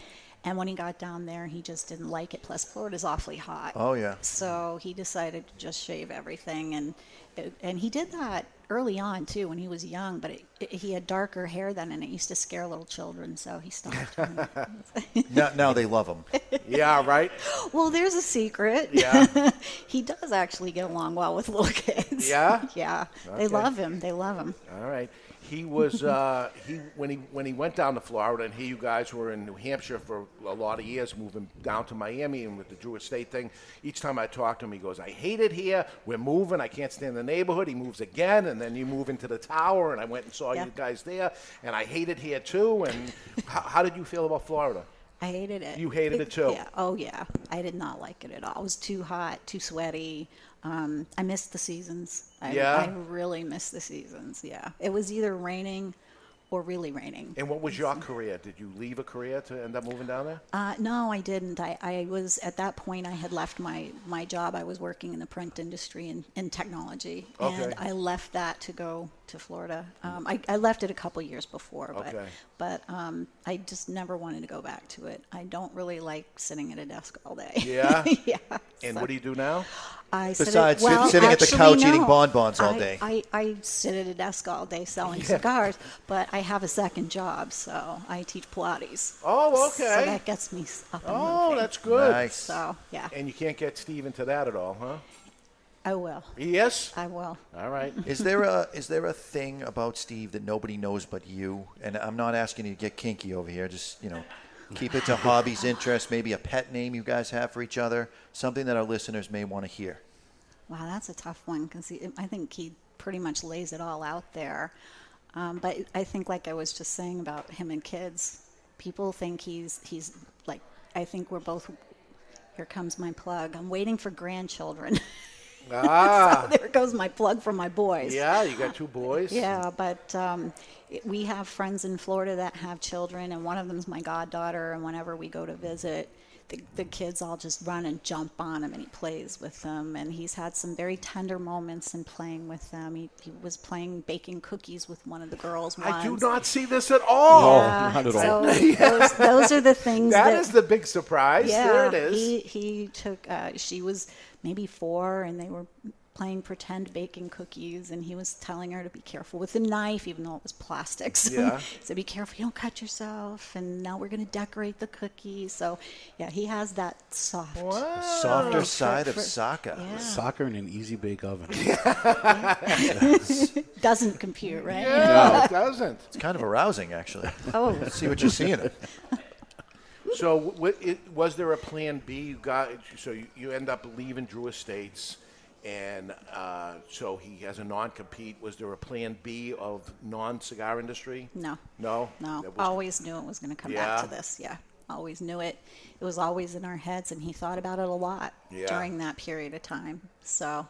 And when he got down there, he just didn't like it. Plus, Florida's awfully hot. Oh, yeah. So he decided to just shave everything, and it, and he did that early on too when he was young. But it, it, he had darker hair then, and it used to scare little children, so he stopped. now, now they love him. yeah, right. Well, there's a secret. Yeah. he does actually get along well with little kids. Yeah? yeah. They love him. They love him. All right. He was uh, he when he when he went down to Florida, and here you guys were in New Hampshire for a lot of years, moving down to Miami, and with the Drew Estate thing. Each time I talk to him, he goes, "I hate it here. We're moving. I can't stand the neighborhood." He moves again, and then you move into the tower, and I went and saw Yeah. you guys there, and I hate it here too. And how, how did you feel about Florida? I hated it. You hated it too? Yeah. Oh yeah. I did not like it at all. It was too hot, too sweaty. Um, I missed the seasons. I, Yeah? I really missed the seasons. Yeah. It was either raining or really raining. And what was your career? Did you leave a career to end up moving down there? Uh, no, I didn't. I, I was at that point. I had left my, my job. I was working in the print industry and in technology, and I left that to go to Florida. Um, I, I left it a couple years before, but Okay. but um, I just never wanted to go back to it. I don't really like sitting at a desk all day. Yeah. yeah. And so- what do you do now? I sit Besides at, sit- well, sitting at the actually, couch no. eating bonbons all I- day. I, I sit at a desk all day selling Yeah. cigars, but I have a second job, so I teach Pilates. Oh, okay. So okay. that gets me s- up and Oh, moving. that's good. Nice. So yeah, And you can't get Steve into that at all, huh? I will. Yes. I will. All right. Is there a is there a thing about Steve that nobody knows but you? And I'm not asking you to get kinky over here. Just you know, keep it to hobbies, interests, maybe a pet name you guys have for each other. Something that our listeners may want to hear. Wow, that's a tough one because I think he pretty much lays it all out there. Um, but I think, like I was just saying about him and kids, people think he's he's like. I think we're both. Here comes my plug. I'm waiting for grandchildren. Ah. so there goes my plug for my boys. Yeah, you got two boys. Yeah, but um, it, we have friends in Florida that have children, and one of them's my goddaughter. And whenever we go to visit, the, the kids all just run and jump on him, and he plays with them. And he's had some very tender moments in playing with them. He, he was playing baking cookies with one of the girls. Once. I do not see this at all. Yeah, not at so all. those, those are the things that that is the big surprise. yeah, there it is. He he took. Uh, she was maybe four, and they were playing pretend baking cookies, and he was telling her to be careful with the knife, even though it was plastic. So Yeah. he said, "Be careful, you don't cut yourself." And now we're going to decorate the cookies. So yeah, he has that soft, Softer for- side of Saka Yeah. Saka in an easy bake oven. Doesn't compute, right? Yeah, it doesn't. It's kind of arousing, actually. Oh. see what you're seeing. So, w- it, was there a plan B? You got so you, you end up leaving Drew Estates, and uh, so he has a non-compete. Was there a plan B of non-cigar industry? No. No. No, That was- always knew it was going to come Yeah. back to this. Yeah, always knew it. It was always in our heads, and he thought about it a lot Yeah. during that period of time. So,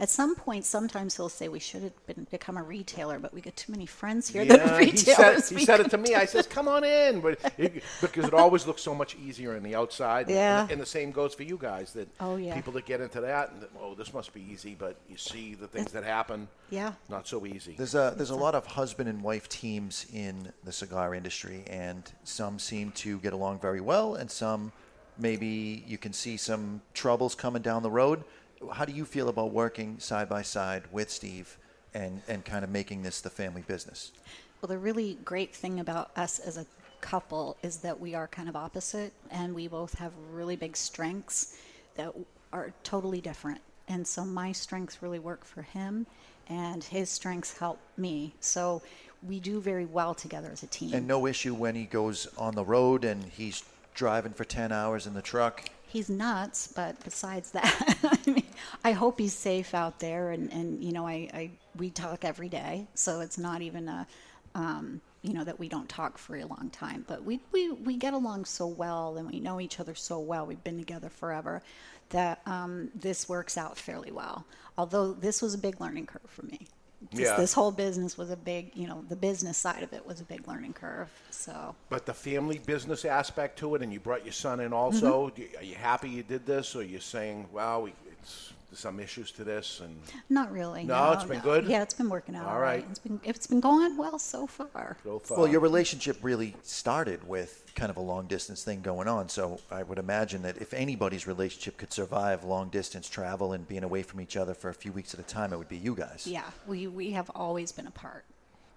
At some point, sometimes he'll say we should have been become a retailer, but we got too many friends here Yeah, that are he said, he said it to me. I says, "Come on in," but it, because it always looks so much easier on the outside. Yeah. and, and the same goes for you guys. That Oh, yeah. people that get into that, and that, oh, this must be easy, but you see the things that happen. Yeah. not so easy. There's a there's a lot of husband and wife teams in the cigar industry, and some seem to get along very well, and some maybe you can see some troubles coming down the road. How do you feel about working side by side with Steve and and kind of making this the family business? Well, the really great thing about us as a couple is that we are kind of opposite, and we both have really big strengths that are totally different. And so my strengths really work for him, and his strengths help me. So we do very well together as a team. And no issue when he goes on the road and he's driving for ten hours in the truck. he's nuts, but besides that, I mean, I hope he's safe out there. And, and you know, I, I we talk every day, so it's not even a, um, you know, that we don't talk for a long time. But we, we we get along so well, and we know each other so well. We've been together forever, that um, this works out fairly well. Although this was a big learning curve for me. Yeah. this whole business was a big, you know, the business side of it was a big learning curve. So But the family business aspect to it, and you brought your son in also. Mm-hmm. Are you happy you did this, or you're saying, "Well, we, it's some issues to this"? And Not really. No, it's been good? Yeah, it's been working out. All all right. right. It's been it's been going well so far. so far, Well, your relationship really started with kind of a long distance thing going on. So I would imagine that if anybody's relationship could survive long distance travel and being away from each other for a few weeks at a time, it would be you guys. Yeah, we we have always been apart.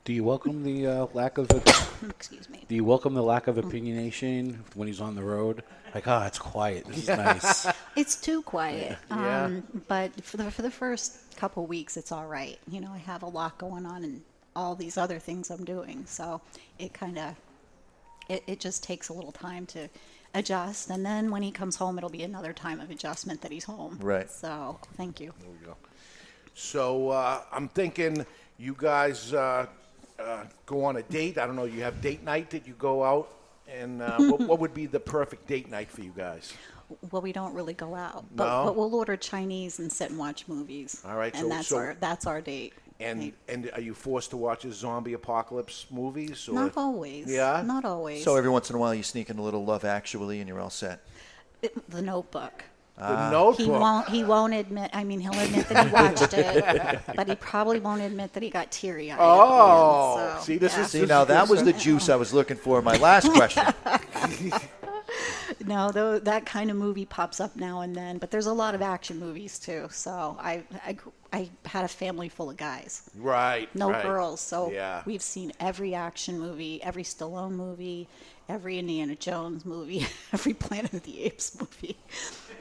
Do you welcome the uh, lack of Excuse me. Do you welcome the lack of opinionation when he's on the road? Like, ah, it's quiet. This is nice. It's too quiet. Yeah. Um, but for the for the first couple weeks, it's all right. You know, I have a lot going on and all these other things I'm doing, so it kind of it, it just takes a little time to adjust. And then when he comes home, it'll be another time of adjustment that he's home. Right. So thank you. There we go. So uh, I'm thinking you guys uh, uh, go on a date. I don't know. You have date night that you go out, and uh, what, what would be the perfect date night for you guys? Well, we don't really go out, but, No? but we'll order Chinese and sit and watch movies. All right, and so- that's so- our that's our date. And and are you forced to watch a zombie apocalypse movies? Or? Not always. Yeah. Not always. So every once in a while you sneak in a little Love Actually and you're all set. It- the Notebook. The Ah. He Notebook. won't. He won't admit. I mean, he'll admit that he watched it, but he probably won't admit that he got teary eyed. Oh, see, this is- See, now that was the juice I was looking for in my last question. No, though that kind of movie pops up now and then, but there's a lot of action movies too. So I, I, I had a family full of guys. Right. No right. girls. So yeah. we've seen every action movie, every Stallone movie, every Indiana Jones movie, every Planet of the Apes movie.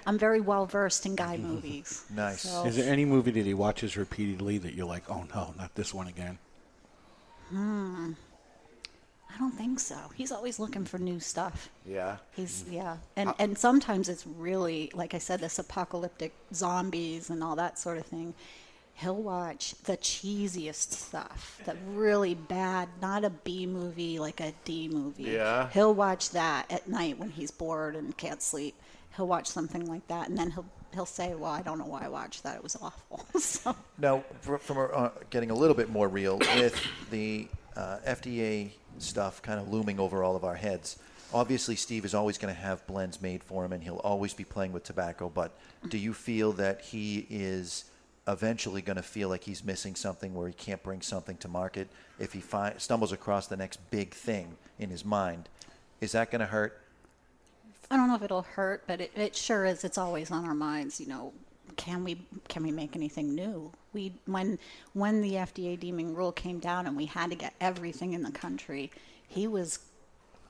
I'm very well versed in guy movies. Nice. So- Is there any movie that he watches repeatedly that you're like, oh no, not this one again? Hmm. I don't think so. He's always looking for new stuff. Yeah. He's yeah, and and sometimes it's really like I said, this apocalyptic zombies and all that sort of thing. He'll watch the cheesiest stuff, the really bad, not a B movie like a D movie. Yeah. He'll watch that at night when he's bored and can't sleep. He'll watch something like that, and then he'll he'll say, "Well, I don't know why I watched that. It was awful." so Now, fr- from uh, getting a little bit more real with the uh, FDA stuff kind of looming over all of our heads. Obviously, Steve is always going to have blends made for him, and he'll always be playing with tobacco. But do you feel that he is eventually going to feel like he's missing something, where he can't bring something to market if he fi- stumbles across the next big thing in his mind? Is that going to hurt? I don't know if it'll hurt, but it, it sure is. It's always on our minds. You know, can we can we make anything new? We when when the FDA deeming rule came down and we had to get everything in the country, he was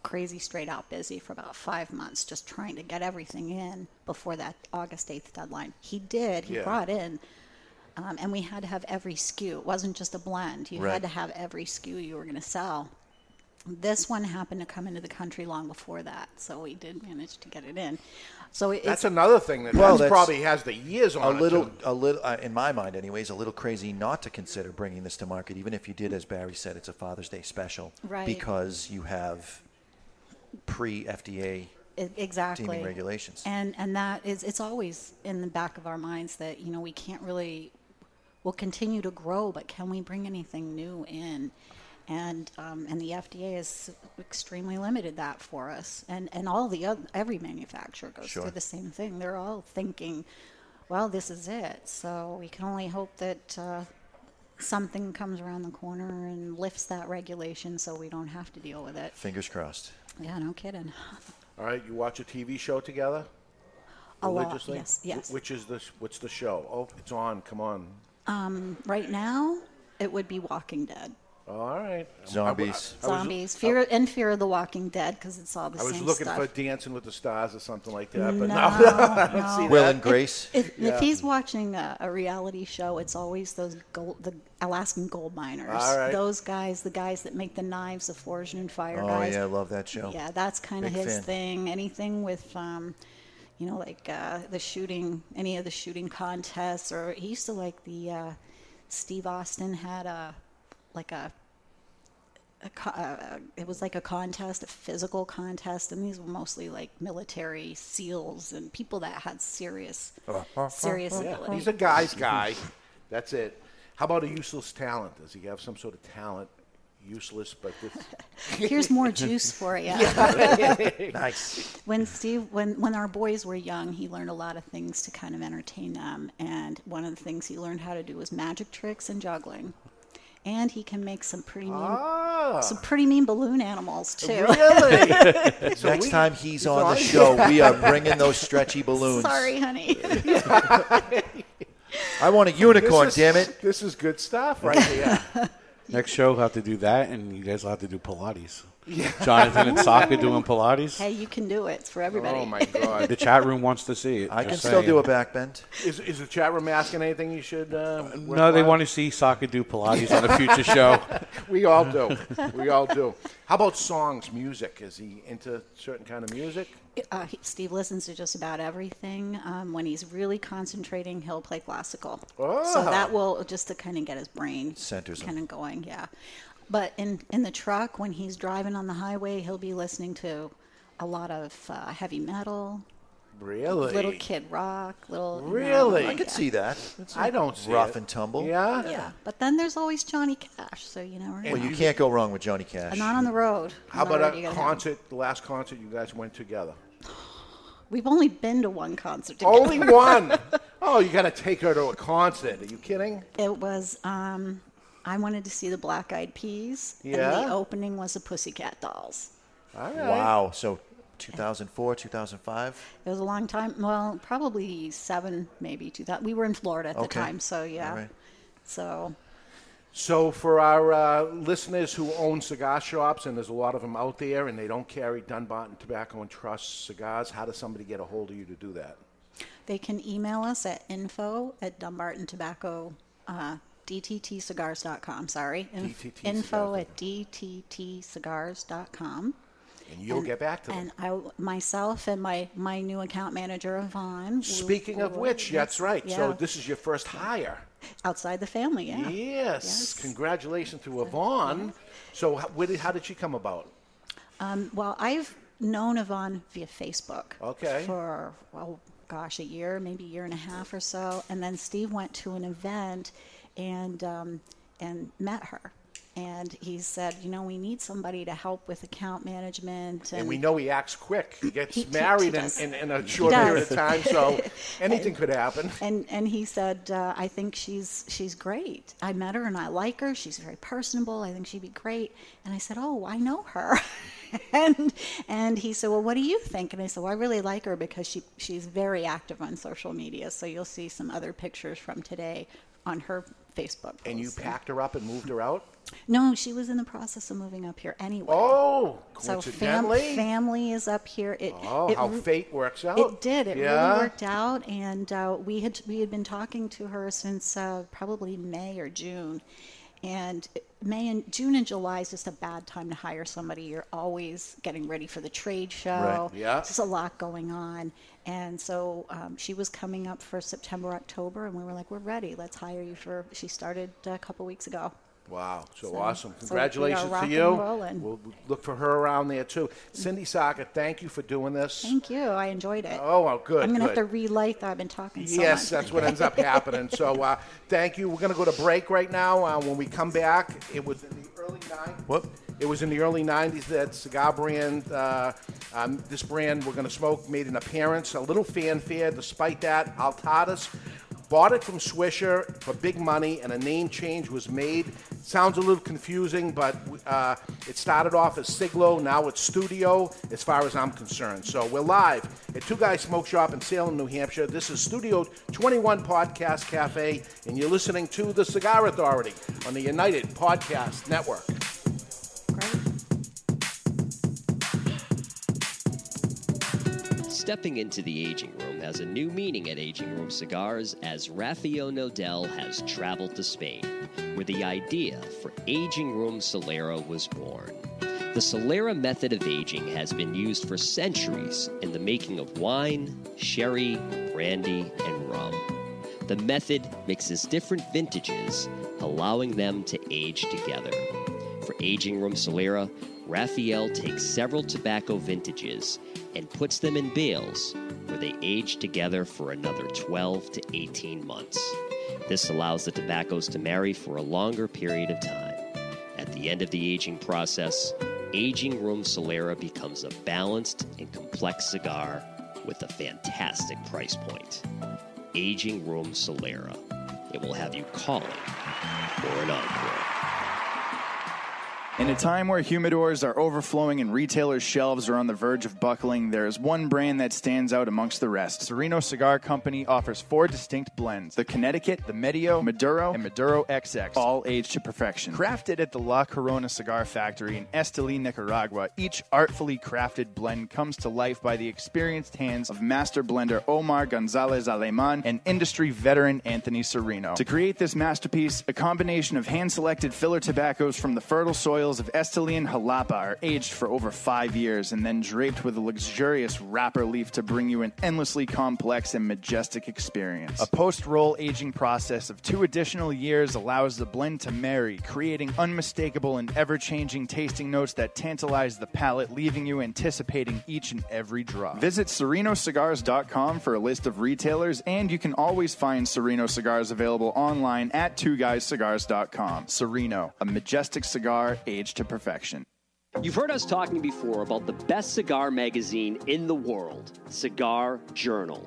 crazy straight out busy for about five months just trying to get everything in before that August eighth deadline. He did. He Yeah. brought in. Um, and we had to have every SKU. It wasn't just a blend. You Right. had to have every SKU you were going to sell. This one happened to come into the country long before that, so we did manage to get it in. So it, That's it's, another thing that Well, that's that's probably has the years on a it. little, too. a little, uh, in my mind, anyways, a little crazy not to consider bringing this to market, even if you did, as Barry said, it's a Father's Day special, Right. Because you have pre-FDA E- exactly deeming regulations. and and that is it's always in the back of our minds that you know we can't really will continue to grow, but can we bring anything new in? And um, and the FDA has extremely limited that for us, and and all the other, every manufacturer goes Sure. through the same thing. They're all thinking, well, this is it. So we can only hope that uh, something comes around the corner and lifts that regulation, so we don't have to deal with it. Fingers crossed. Yeah, no kidding. All right, you watch a TV show together? A lot, Religiously? yes, yes. Wh- Which is the what's the show? Oh, it's on. Come on. Um, right now, it would be Walking Dead. All right. Zombies. I was- Zombies, Fear and Fear of the Walking Dead, because it's all the same thing. I was same looking stuff. for Dancing with the Stars or something like that, but no, No, I don't no. see Will that. and Grace. If, Yeah. if he's watching a, a reality show, it's always those gold, the Alaskan gold miners. All right. Those guys, the guys that make the knives, the Forged in Fire Oh, guys. yeah, I love that show. Yeah, that's kind of Big his fan. thing. Anything with, um, you know, like uh, the shooting, any of the shooting contests, or he used to like the uh, Steve Austin had a like a. A, co- uh, it was like a contest, a physical contest, and these were mostly like military SEALs and people that had serious, serious Yeah, ability. He's a guy's guy. That's it. How about a useless talent? Does he have some sort of talent? Useless, but this. Here's more juice for you. nice. When Steve, when when our boys were young, he learned a lot of things to kind of entertain them, and one of the things he learned how to do was magic tricks and juggling. And he can make some pretty mean, Ah. some pretty mean balloon animals too. Really? So Next we- time he's he's on on? the show, we are bringing those stretchy balloons. Sorry, honey. I want a unicorn, is- damn it. This is good stuff right here. Next show, we'll have to do that, and you guys will have to do Pilates. Jonathan and Saka doing Pilates. Hey, you can do it. It's for everybody. Oh my God! The chat room wants to see it. I can just still do a saying. backbend. Is, is the chat room asking anything you should? Uh, No, they want to see Saka do Pilates on a future show. we all do. We all do. How about songs, music? Is he into certain kind of music? Uh, he, Steve listens to just about everything. Um, when he's really concentrating, he'll play classical. Oh. So that will just to kind of get his brain Centers kind of going. Yeah. But in in the truck, when he's driving on the highway, he'll be listening to a lot of uh, heavy metal, Really? little kid rock, little. you know, Really? I could yeah. see that. It's I don't see rough it. and tumble. Yeah. Yeah, but then there's always Johnny Cash, so you never know. Well, you can't go wrong with Johnny Cash. And not on the road. How the about road, a gotta have 'em. concert? The last concert you guys went together. We've only been to one concert together. Only one. Oh, you got to take her to a concert. Are you kidding? It was. Um, I wanted to see the Black Eyed Peas. And the opening was the Pussycat Dolls. All right. Wow. So 2004, 2005. It was a long time. Well, probably seven, maybe two thousand. We were in Florida at the Okay. time, so yeah. All right. So So for our uh, listeners who own cigar shops, and there's a lot of them out there, and they don't carry Dunbarton Tobacco and Trust cigars, how does somebody get a hold of you to do that? they can email us at info at Dunbarton Tobacco. Uh, DTTcigars.com, sorry. Inf- DTT info at DTTcigars.com. And you'll get back to them. And I, myself and my, my new account manager, Yvonne. will- Speaking of will- which, that's right. So this is your first hire. Outside the family, yeah. Yes. Congratulations to Yvonne. So how, where did, how did she come about? Um, well, I've known Yvonne via Facebook. Okay. For, well, gosh, a year, maybe a year and a half or so. And then Steve went to an event and, um, and met her. And he said, you know, we need somebody to help with account management. And, And we know he acts quick. He gets He- married he in, in, in a short period of time, so anything could happen. And and he said, uh, I think she's she's great. I met her and I like her. She's very personable. I think she'd be great. And I said, Oh, I know her. and and he said, Well, what do you think? And I said, Well, I really like her because she she's very active on social media. So you'll see some other pictures from today on her Facebook. And you packed her up and moved her out? No, she was in the process of moving up here anyway. Oh, So fam- family is up here. It, Oh, it how re- fate works out. It did. It Yeah? really worked out, and uh, we had we had been talking to her since uh, probably May or June, and May and June and July is just a bad time to hire somebody. You're always getting ready for the trade show. Right. Yeah. There's a lot going on, and so um, she was coming up for September October, and we were like, we're ready. Let's hire you for. She started a couple weeks ago. Wow, so, So- awesome! so we are Congratulations to rock you. and rolling. We'll look for her around there too. Cindy Saka, thank you for doing this. Thank you. I enjoyed it. Oh, well, good. I'm gonna good. have to relight that I've been talking so yes, much. that's what ends up happening. So, uh, thank you. We're going to go to break right now. Uh, when we come back, it was in the early 90s. What? It was in the early 90s that cigar brand, uh, um, this brand we're going to smoke, made an appearance. A little fanfare. Despite that, Altadis bought it from Swisher for big money, and a name change was made. Sounds a little confusing, but uh, it started off as Siglo. Now it's Studio, as far as I'm concerned. So we're live at Two Guys Smoke Shop in Salem, New Hampshire. This is Studio 21 Podcast Cafe, and you're listening to The Cigar Authority on the United Podcast Network. Stepping into the aging room has a new meaning at Aging Room Cigars as Rafael Nodal has traveled to Spain, where the idea for Aging Room Solera was born. The Solera method of aging has been used for centuries in the making of wine, sherry, brandy, and rum. The method mixes different vintages, allowing them to age together. For Aging Room Solera, Raphael takes several tobacco vintages and puts them in bales where they age together for another 12 to 18 months. This allows the tobaccos to marry for a longer period of time. At the end of the aging process, Aging Room Solera becomes a balanced and complex cigar with a fantastic price point. Aging Room Solera. It will have you calling for an encore. In a time where humidors are overflowing and retailers' shelves are on the verge of buckling, there is one brand that stands out amongst the rest. Sereno Cigar Company offers four distinct blends the Connecticut, the Medio, Maduro, and Maduro XX, all aged to perfection. Crafted at the La Corona Cigar Factory in Esteli, Nicaragua, each artfully crafted blend comes to life by the experienced hands of master blender Omar Gonzalez Aleman and industry veteran Anthony Sereno. To create this masterpiece, a combination of hand selected filler tobaccos from the fertile of Esteli and Jalapa are aged for over five years and then draped with a luxurious wrapper leaf to bring you an endlessly complex and majestic experience. A post roll aging process of two additional years allows the blend to marry, creating unmistakable and ever changing tasting notes that tantalize the palate, leaving you anticipating each and every drop. Visit serenocigars.com for a list of retailers, and you can always find Sereno cigars available online at twoguyscigars.com. Sereno, a majestic cigar to perfection. You've heard us talking before about the best cigar magazine in the world, Cigar Journal.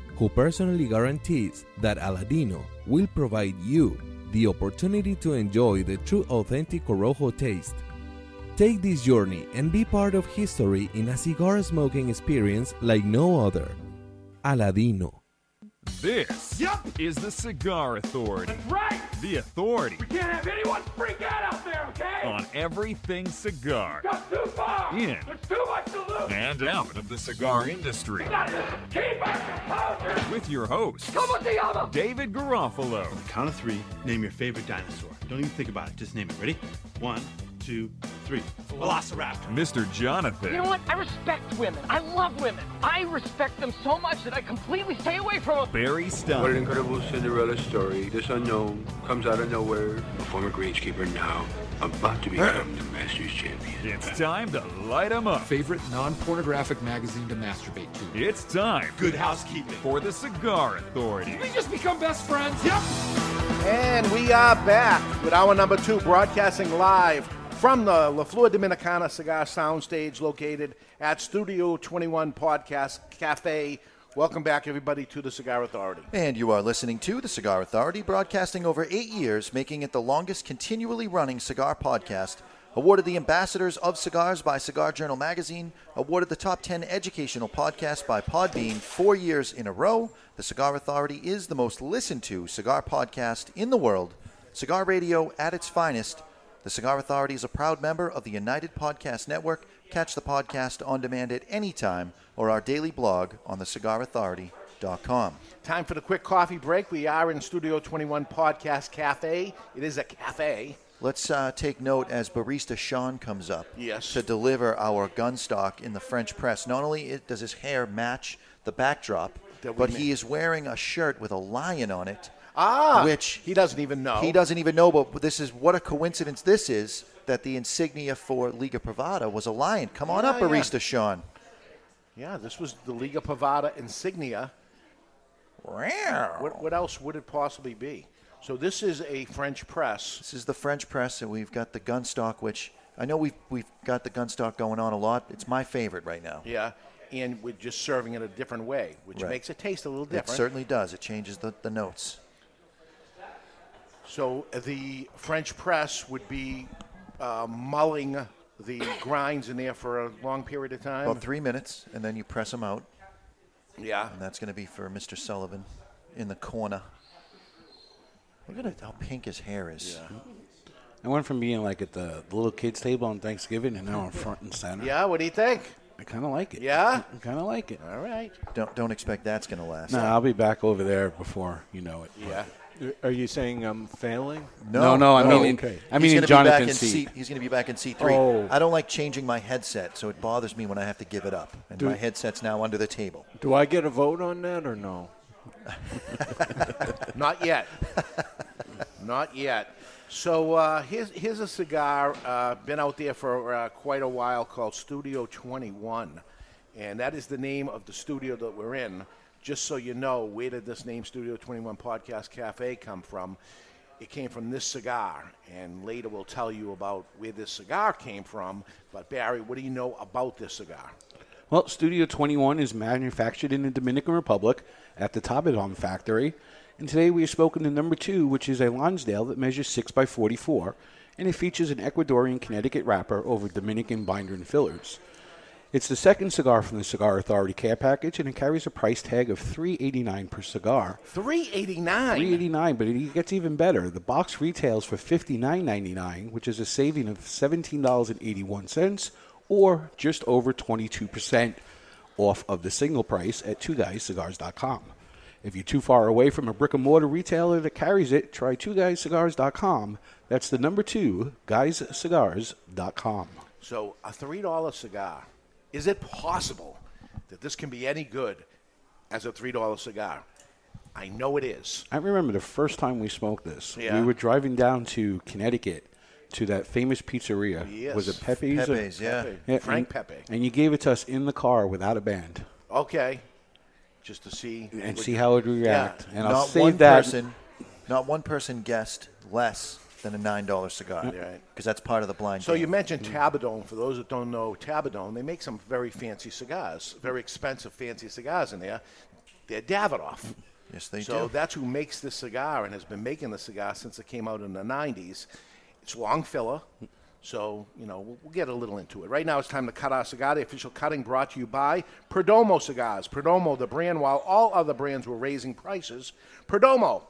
who personally guarantees that Aladino will provide you the opportunity to enjoy the true authentic Corojo taste. Take this journey and be part of history in a cigar smoking experience like no other. Aladino. This yep. is the Cigar Authority. That's Right! The authority We can't have anyone freak out out there, okay? on everything cigar. Got too far! In There's too much to lose! and out of the cigar industry. Keep our composure! With your host, Como se llama? David Garofalo. Count of three, name your favorite dinosaur. Don't even think about it, just name it. Ready? One, two, three. Velociraptor. Mr. Jonathan. You know what? I respect women. I love women. I respect them so much that I completely stay away from them. Barry Stone. What an incredible Cinderella story. This unknown comes out of nowhere. A former greenskeeper now about to become the Masters champion. It's time to light light 'em up. Favorite non-pornographic magazine to masturbate to. It's time. Good housekeeping. For the Cigar Authority. We just become best friends. Yep. And we are back with our number two, broadcasting live from the La Flor Dominicana Cigar Soundstage located at Studio 21 Podcast Cafe. Welcome back, everybody, to the Cigar Authority. And you are listening to the Cigar Authority, broadcasting over eight years, making it the longest continually running cigar podcast. Awarded the Ambassadors of Cigars by Cigar Journal Magazine. Awarded the Top 10 Educational Podcast by Podbean four years in a row. The Cigar Authority is the most listened to cigar podcast in the world. Cigar radio at its finest. The Cigar Authority is a proud member of the United Podcast Network. Catch the podcast on demand at any time or our daily blog on thecigarauthority.com. Time for the quick coffee break. We are in Studio 21 Podcast Cafe. It is a cafe. Let's uh, take note as barista Sean comes up Yes. to deliver our gun stock in the French press. Not only does his hair match the backdrop, but he is wearing a shirt with a lion on it. Ah, which he doesn't even know. He doesn't even know, but this is what a coincidence this is that the insignia for Liga Privada was a lion. Come on Yeah, up, yeah. barista Sean. Yeah, this was the Liga Privada insignia. What, what else would it possibly be? So this is a French press. This is the French press, and we've got the gun stock, which I know we've we've got the gun stock going on a lot. It's my favorite right now. Yeah, and we're just serving it a different way, which Right. makes it taste a little different. It certainly does. It changes the, the notes. So uh, the French press would be uh, mulling the grinds in there for a long period of time. About three minutes, and then you press them out. Yeah. And that's going to be for Mr. Sullivan in the corner. Look at how pink his hair is. Yeah. I went from being like at the, the little kids table on Thanksgiving, and now I'm front and center. Yeah, what do you think? I kind of like it. Yeah? I kind of like it. All right. Don't don't expect that's going to last. No, I'll be back over there before you know it. Yeah. Are you saying I'm failing? No, no, I mean in- okay. I mean in gonna be back Jonathan's in seat. He's going to be back in seat three. Oh. I don't like changing my headset, so it bothers me when I have to give it up. And Do- my headset's now under the table. Do I get a vote on that or no? Not yet. Not yet. So uh, here's here's a cigar uh, been out there for uh, quite a while called Studio 21, and that is the name of the studio that we're in. Just so you know, where did this name Studio 21 Podcast Cafe come from? It came from this cigar, and later we'll tell you about where this cigar came from. But Barry, what do you know about this cigar? Well, Studio 21 is manufactured in the Dominican Republic at the Tabadom factory. And today we have spoken to number two, which is a Lonsdale that measures 6 by 44 and it features an Ecuadorian Connecticut wrapper over Dominican binder and fillers. It's the second cigar from the Cigar Authority care package, and it carries a price tag of $3.89 per cigar. 389. 389 but it gets even better. The box retails for $59.99, which is a saving of $17.81 or just over 22% off of the single price at twoguyscigars.com. If you're too far away from a brick and mortar retailer that carries it, try twoguyscigars.com. That's the number 2 guyscigars.com. So a three dollar cigar. Is it possible that this can be any good as a three dollar cigar? I know it is. I remember the first time we smoked this. Yeah. We were driving down to Connecticut to that famous pizzeria. Yes. Was it Pepe's? or- Pepe's, yeah. Pepe. Frank and, Pepe. And you gave it to us in the car without a band. Okay, just to see And see how it would react. And I'll not save one that. person, not one person guessed less than a nine dollar cigar. Right. Because that's part of the blind. So game. you mentioned mm-hmm. Tabadom. For those that don't know Tabadom, they make some very fancy cigars, very expensive fancy cigars in there. They're Davidoff. Yes, they so do. So that's who makes this cigar and has been making the cigar since it came out in the 90s. It's long filler. So, you know, we'll, we'll get a little into it. Right now, it's time to cut our cigar. The official cutting brought to you by Perdomo Cigars. Perdomo, the brand, while all other brands were raising prices, Perdomo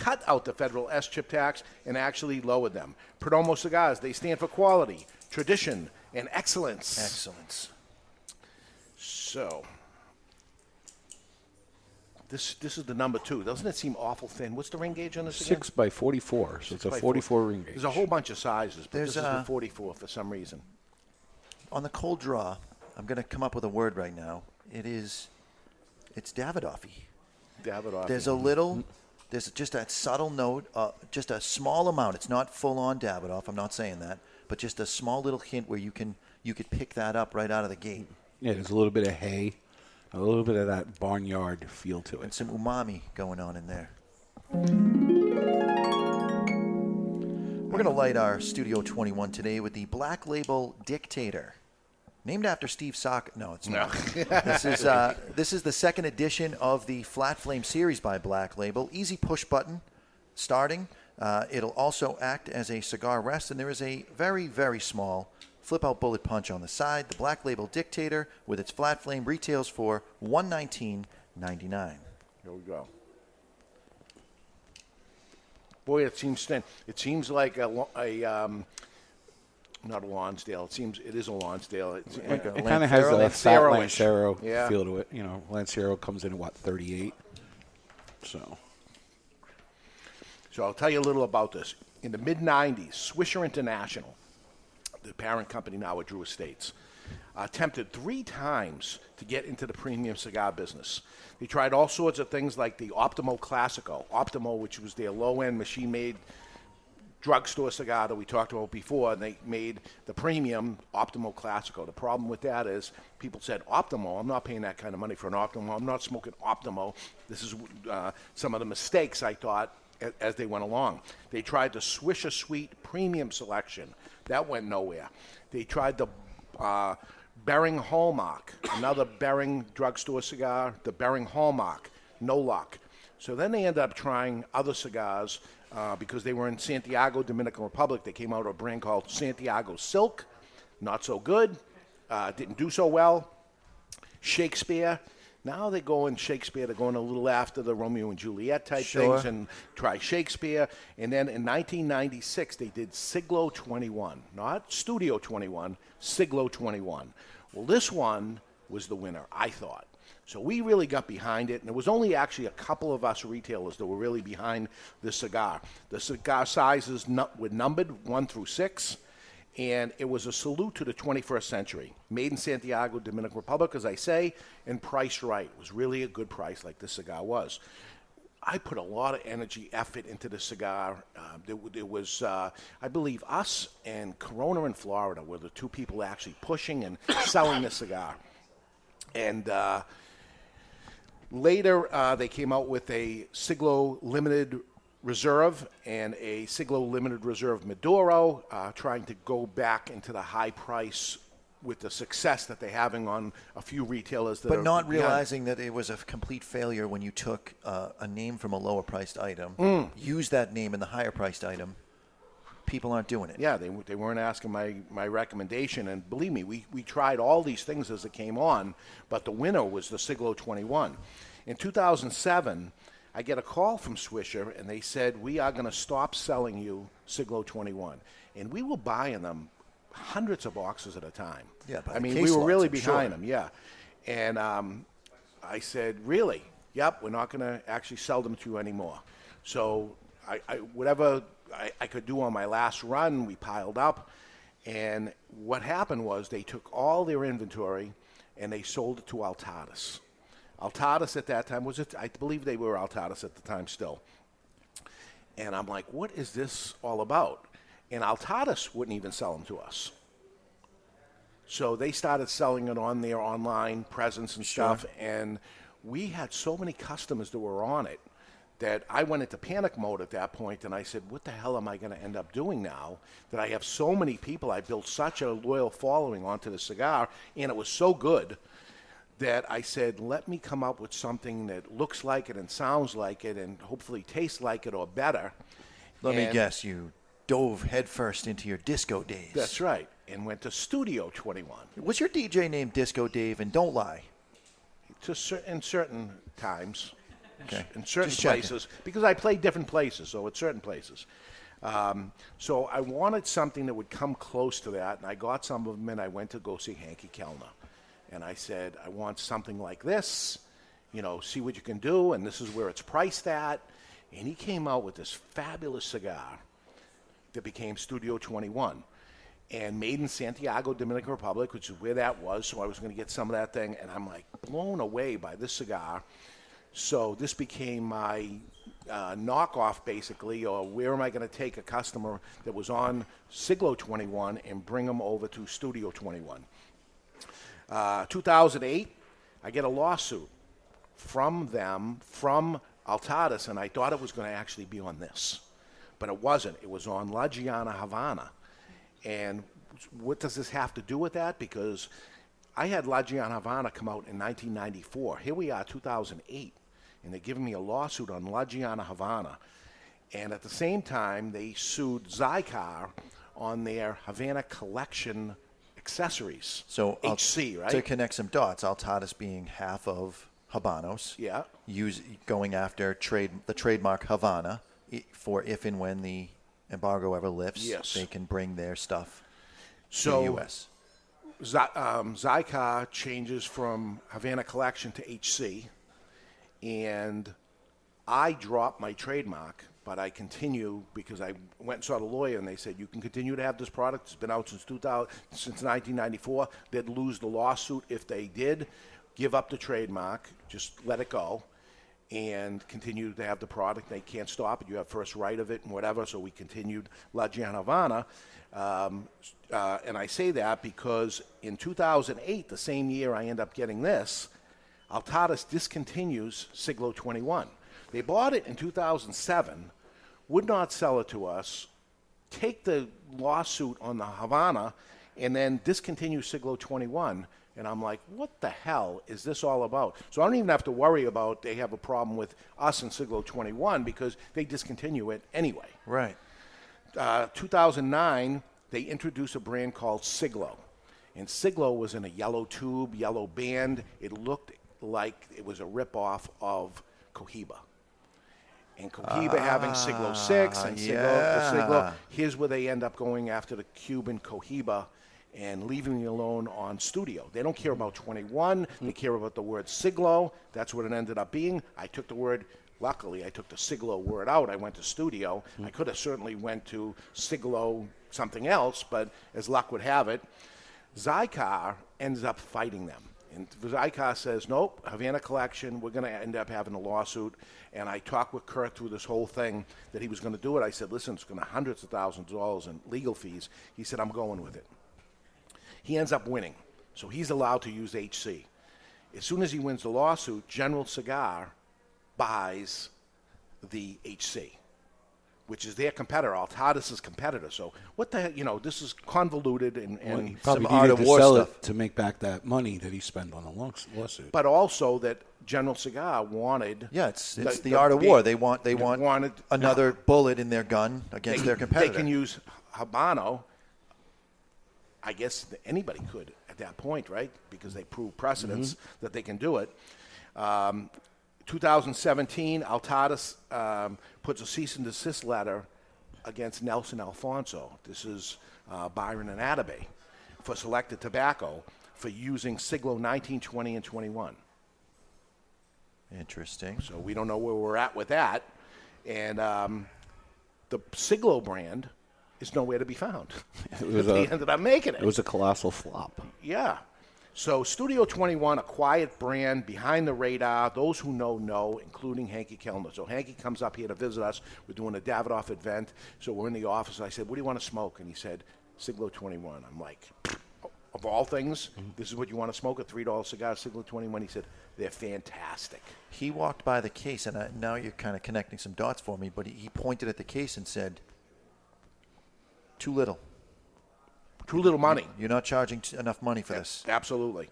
cut out the federal SCHIP tax and actually lowered them. Perdomo Cigars, they stand for quality, tradition, and excellence. Excellence. So, this this is the number two. Doesn't it seem awful thin? What's the ring gauge on this again? 6 by 44, so it's a by 44 ring gauge. There's a whole bunch of sizes, but There's this is a- the 44 for some reason. on the cold draw, I'm going to come up with a word right now. It is, it's Davidoffy. Davidoff. There's a little, mm-hmm. There's just a subtle note, uh, just a small amount. It's not full on Davidoff. I'm not saying that, but just a small little hint where you can you could pick that up right out of the gate. Yeah, there's a little bit of hay, a little bit of that barnyard feel to it, And some umami going on in there. We're going to light our Studio 21 today with the Black Label Dictator. Named after Steve Sock. No, it's not. No. this is uh, this is the second edition of the Flat Flame series by Black Label. Easy push button, starting. Uh, it'll also act as a cigar rest, and there is a very very small flip out bullet punch on the side. The Black Label Dictator with its flat flame retails for one nineteen ninety nine. Here we go. Boy, it seems thin. It seems like a, a um, not a Lonsdale. It seems it is a Lonsdale. It's like It kind of has a fat Lancero-ish. Lancero Yeah. feel to it. You know, Lancero comes in at what 38. So So I'll tell you a little about this. In the mid 90s, Swisher International, the parent company now at Drew Estates, attempted three times to get into the premium cigar business. They tried all sorts of things like the Optimo Classico, Optimo, which was their low end machine made drugstore cigar that we talked about before, and they made the premium Optimo Classico. The problem with that is people said, Optimo, I'm not paying that kind of money for an Optimo. I'm not smoking Optimo. This is uh, some of the mistakes I thought as they went along. They tried the Swisher Sweet Premium Selection. That went nowhere. They tried the uh, Bering Hallmark, another Bering drugstore cigar, the Bering Hallmark. No luck. So then they ended up trying other cigars uh, because they were in Santiago, Dominican Republic. They came out with a brand called Santiago Silk. Not so good. Uh, didn't do so well. Shakespeare. Now they're going Shakespeare. They're going a little after the Romeo and Juliet type Sure. things and try Shakespeare. And then in 1996, they did Siglo 21, not Studio 21, Siglo 21. Well, this one was the winner, I thought. So we really got behind it, and it was only actually a couple of us retailers that were really behind the cigar. The cigar sizes were numbered one through six, and it was a salute to the 21st century. Made in Santiago, Dominican Republic, as I say, and priced right. It was really a good price, like this cigar was. I put a lot of energy, effort into the cigar. Uh, there was, uh, I believe, us and Corona in Florida were the two people actually pushing and selling the cigar. And uh, later, uh, they came out with a Siglo Limited Reserve and a Siglo Limited Reserve Maduro, uh, trying to go back into the high price with the success that they're having on a few retailers that But are not realizing that it was a complete failure when you took uh, a name from a lower priced item, Mm. used that name in the higher priced item. People aren't doing it. Yeah, they, they weren't asking my, my recommendation. And believe me, we, we tried all these things as it came on, but the winner was the Siglo 21. In 2007, I get a call from Swisher, and they said, We are going to stop selling you Siglo 21. And we were buying them hundreds of boxes at a time. Yeah, I mean, we were lots, really I'm behind sure. them, yeah. And um, I said, Really? Yep, we're not going to actually sell them to you anymore. So, I, I, whatever I, I could do on my last run, we piled up. And what happened was they took all their inventory and they sold it to Altadis. Altadis at that time was it? I believe they were Altadis at the time still. And I'm like, what is this all about? And Altadis wouldn't even sell them to us. So they started selling it on their online presence and stuff. And we had so many customers that were on it that I went into panic mode at that point and I said, what the hell am I going to end up doing now that I have so many people? I built such a loyal following onto the cigar and it was so good that I said, let me come up with something that looks like it and sounds like it and hopefully tastes like it or better. Let me guess, you dove headfirst into your disco days. That's right. And went to Studio 21. Was your DJ name Disco Dave? And don't lie. To cer- in certain times, Okay. in certain Just checking. places, because I played different places, so at certain places. Um, so I wanted something that would come close to that, and I got some of them, and I went to go see Henke Kelner. And I said, I want something like this, you know, see what you can do, and this is where it's priced at. And he came out with this fabulous cigar that became Studio 21 and made in Santiago, Dominican Republic, which is where that was. So I was going to get some of that thing, and I'm like blown away by this cigar. So this became my uh, knockoff, basically, or where am I going to take a customer that was on Siglo 21 and bring them over to Studio 21? Uh, 2008, I get a lawsuit from them, from Altadis, and I thought it was going to actually be on this. But it wasn't. It was on La Gianna Havana. And what does this have to do with that? Because I had La Gianna Havana come out in 1994. Here we are, 2008, and they're giving me a lawsuit on La Gianna Havana. And at the same time, they sued Xikar on their Havana collection accessories. So HC, right? To connect some dots, Altadis being half of Habanos. Yeah. Use going after trade the trademark Havana for if and when the embargo ever lifts. Yes. They can bring their stuff So to the U.S. Z- um, Xikar changes from Havana Collection to HC, and I dropped my trademark, but I continue because I went and saw the lawyer, and they said you can continue to have this product. It's been out since 2000, since 1994. They'd lose the lawsuit if they did. Give up the trademark, just let it go, and continue to have the product. They can't stop it. You have first right of it and whatever. So we continued La Gianna Havana. Um, uh, and I say that because in 2008, the same year I end up getting this, Altadis discontinues Siglo 21. They bought it in 2007, would not sell it to us, take the lawsuit on the Havana, and then discontinue Siglo 21. And I'm like, what the hell is this all about? So I don't even have to worry about they have a problem with us and Siglo 21 because they discontinue it anyway. Right. Uh, 2009, they introduced a brand called Siglo. And Siglo was in a yellow tube, yellow band. It looked like it was a ripoff of Cohiba. And Cohiba having Siglo 6 and Ah, Siglo, yeah. Siglo. Here's where they end up going after the Cuban Cohiba. and leaving me alone on studio. They don't care about 21. They care about the word Siglo. That's what it ended up being. I took the word. Luckily, I took the Siglo word out. I went to studio. I could have certainly went to Siglo something else, but as luck would have it, Xikar ends up fighting them. And Xikar says, nope, Havana Collection, we're going to end up having a lawsuit. And I talked with Kurt through this whole thing that he was going to do it. I said, listen, it's going to hundreds of thousands of dollars in legal fees. He said, I'm going with it. He ends up winning. So he's allowed to use HC. As soon as he wins the lawsuit, General Cigar buys the HC, which is their competitor, Altadis' competitor. So what the heck, you know, this is convoluted and, Well, and he probably some art of to war sell stuff. it to make back that money that he spent on the law- lawsuit. But also that General Cigar wanted. Yeah, it's it's the, art of war. They want they want wanted another bullet in their gun against they, their competitor. They can use Habano. I guess anybody could at that point, right? Because they prove precedents Mm-hmm. that they can do it. Um, 2017, Altadis um, puts a cease and desist letter against Nelson Alfonso. This is uh, Byron and Atabey for selected tobacco for using Siglo 19, 20, and 21. Interesting. So we don't know where we're at with that. And um, the Siglo brand is nowhere to be found. It was they a- ended up making it. It was a colossal flop. Yeah. So Studio 21, a quiet brand behind the radar. Those who know know, including Henke Kelner. So Henke comes up here to visit us. We're doing a Davidoff event. So we're in the office. I said, "What do you want to smoke?" And he said, "Siglo 21." I'm like, "Of all things, mm-hmm. this is what you want to smoke? A three dollar cigar, Siglo 21?" He said, "They're fantastic." He walked by the case, and I, now you're kind of connecting some dots for me. But he, he pointed at the case and said, "Too little. Too little money. You're not charging t- enough money for this." Absolutely.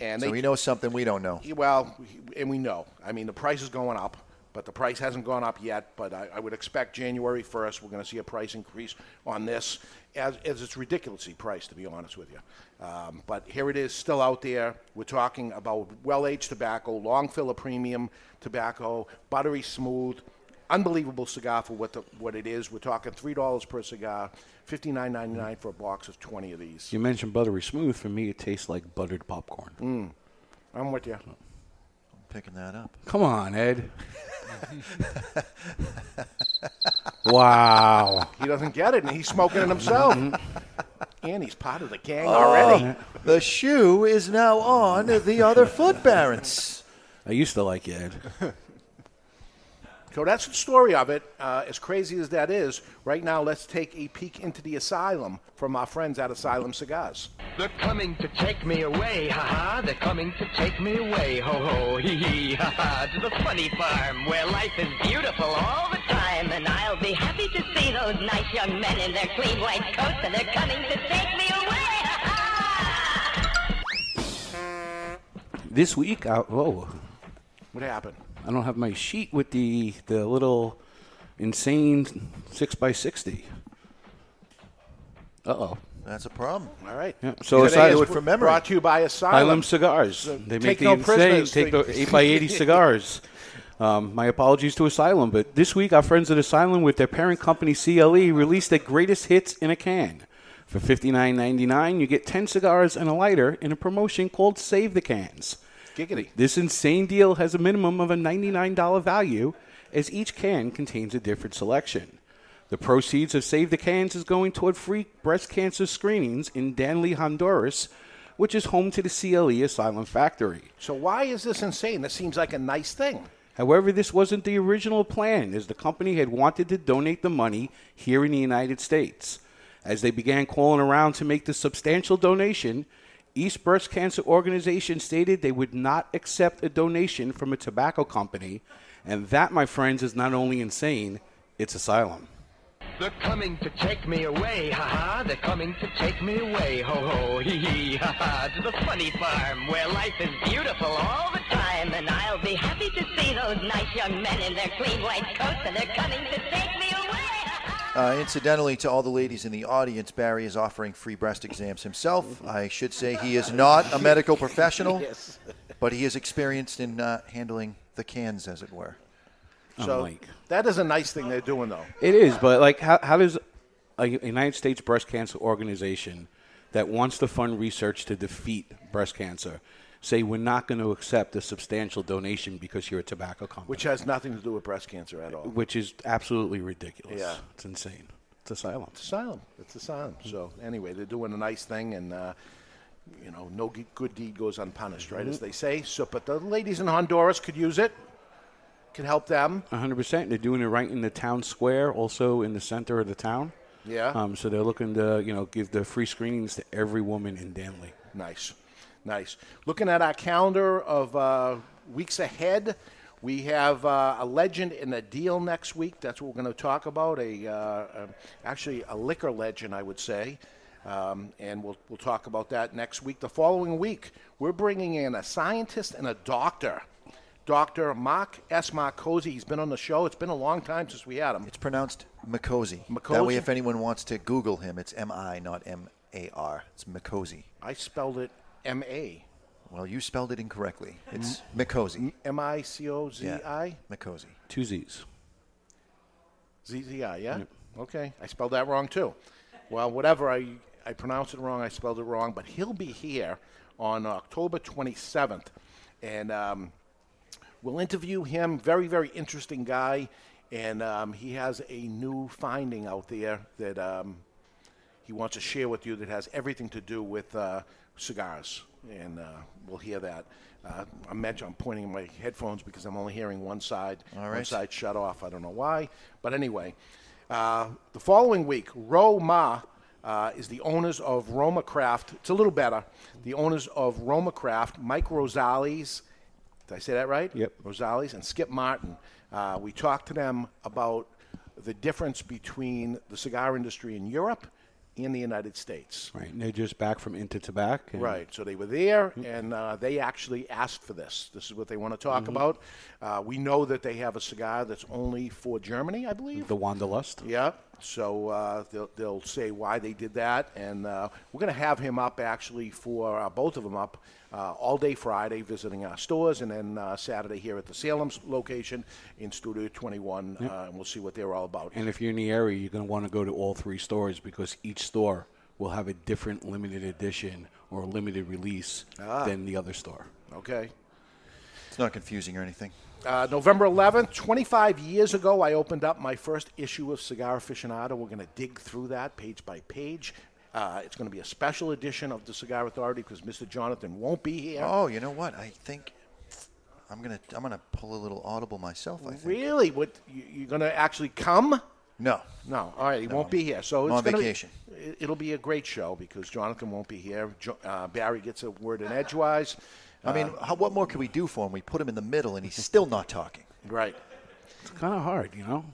And so they, he knows something we don't know. Well, and we know. I mean, the price is going up, but the price hasn't gone up yet. But I, I would expect January 1st, we're going to see a price increase on this, as, as it's ridiculously priced, to be honest with you. Um, but here it is, still out there. We're talking about well aged tobacco, long filler premium tobacco, buttery smooth. Unbelievable cigar for what the, what it is. We're talking three dollars per cigar, fifty nine ninety nine for a box of twenty of these. You mentioned buttery smooth. For me, it tastes like buttered popcorn. Mm. I'm with you. I'm picking that up. Come on, Ed. wow. He doesn't get it, and he's smoking it himself. and he's part of the gang Oh, already. the shoe is now on the other foot, Barons. I used to like you, Ed. So that's the story of it. Uh, as crazy as that is, right now let's take a peek into the asylum from our friends at Asylum Cigars. They're coming to take me away, ha ha. They're coming to take me away, ho ho, hee hee, ha ha. To the funny farm where life is beautiful all the time. And I'll be happy to see those nice young men in their clean white coats, and they're coming to take me away. ha ha. This week, I, whoa. What happened? I don't have my sheet with the the little insane six by sixty. Uh oh. That's a problem. All right. Yeah. So Today aside, is Brought to you by Asylum. Asylum cigars. So they take make the no insane. Take the eight by eighty cigars. Um, my apologies to Asylum, but this week our friends at Asylum, with their parent company CLE, released their greatest hits in a can. For fifty nine ninety nine, you get ten cigars and a lighter in a promotion called Save the Cans. Giggity. This insane deal has a minimum of a $99 value, as each can contains a different selection. The proceeds of Save the Cans is going toward free breast cancer screenings in Danlí, Honduras, which is home to the CLE Asylum Factory. So why is this insane? This seems like a nice thing. However, this wasn't the original plan, as the company had wanted to donate the money here in the United States. As they began calling around to make the substantial donation, East Breast Cancer Organization stated they would not accept a donation from a tobacco company, and that, my friends, is not only insane, it's asylum. They're coming to take me away, ha ha. They're coming to take me away, ho ho, hee hee, ha ha. To the funny farm where life is beautiful all the time. And I'll be happy to see those nice young men in their clean white coats, and they're coming to take. Uh, incidentally, to all the ladies in the audience, Barry is offering free breast exams himself. I should say he is not a medical professional, Yes. but he is experienced in uh, handling the cans, as it were. So that is a nice thing they're doing, though. It is, but like, how, how does a United States Breast Cancer Organization that wants to fund research to defeat breast cancer say we're not going to accept a substantial donation because you're a tobacco company, Which has nothing to do with breast cancer at all. which is absolutely ridiculous. Yeah. It's insane. It's asylum. It's asylum. It's asylum. So anyway, they're doing a nice thing, and uh, you know, no good deed goes unpunished, right? As Mm-hmm. they say. So, but the ladies in Honduras could use it. Could help them. 100%. They're doing it right in the town square, also in the center of the town. Yeah. Um, so they're looking to, you know, give the free screenings to every woman in Danlí. Nice, nice. Looking at our calendar of uh, weeks ahead, we have uh, a legend and a deal next week. That's what we're going to talk about. A uh, um, actually a liquor legend, I would say, um, and we'll we'll talk about that next week. The following week, we're bringing in a scientist and a doctor. Dr. Mark S. Marcosi. He's been on the show. It's been a long time since we had him. It's pronounced Micozzi. That way, if anyone wants to Google him, it's M I, not M A R. It's Micozzi. I spelled it M A. Well, you spelled it incorrectly. It's Micozzi. M I C O Z I? Micozzi. Two Z's. ZZI, yeah? Okay. I spelled that wrong too. Well, whatever. I, I pronounced it wrong. I spelled it wrong. But he'll be here on October 27th. And um, we'll interview him. Very, very interesting guy. And um, he has a new finding out there that um, he wants to share with you that has everything to do with uh, cigars. And uh, we'll hear that. Uh, I'm, mention- I'm pointing my headphones because I'm only hearing one side. All One side shut off. I don't know why. But anyway, uh, the following week, Roma uh, is the owners of Roma Craft. It's a little better. The owners of Roma Craft, Mike Rosales. Did I say that right? Yep. Rosales and Skip Martin. Uh, we talked to them about the difference between the cigar industry in Europe and the United States. Right. And they're just back from InterTabac. and- Right. So they were there, and uh, they actually asked for this. This is what they want to talk Mhm. about. Uh, we know that they have a cigar that's only for Germany, I believe. The Wanderlust. Yeah. So uh, they'll, they'll say why they did that, and uh, we're going to have him up actually for uh, both of them up uh, all day Friday, visiting our stores, and then uh, Saturday here at the Salem's location in Studio 21, Yep. uh, and we'll see what they're all about. And if you're in the area, you're going to want to go to all three stores because each store will have a different limited edition or limited release Ah. than the other store. Okay. It's not confusing or anything. Uh, November 11th, 25 years ago, I opened up my first issue of Cigar Aficionado. We're going to dig through that page by page. Uh, it's going to be a special edition of the Cigar Authority because Mr. Jonathan won't be here. Oh, you know what? I think I'm gonna I'm gonna pull a little audible myself. I think. Really? What? You, you're going to actually come? No. No. All right. He No. won't be here. So I'm it's on gonna be- vacation. it- it'll be a great show because Jonathan won't be here. Jo- uh, Barry gets a word in edgewise. I mean, Uh, how, what more can we do for him? We put him in the middle, and he's still not talking. right. It's kind of hard, you know.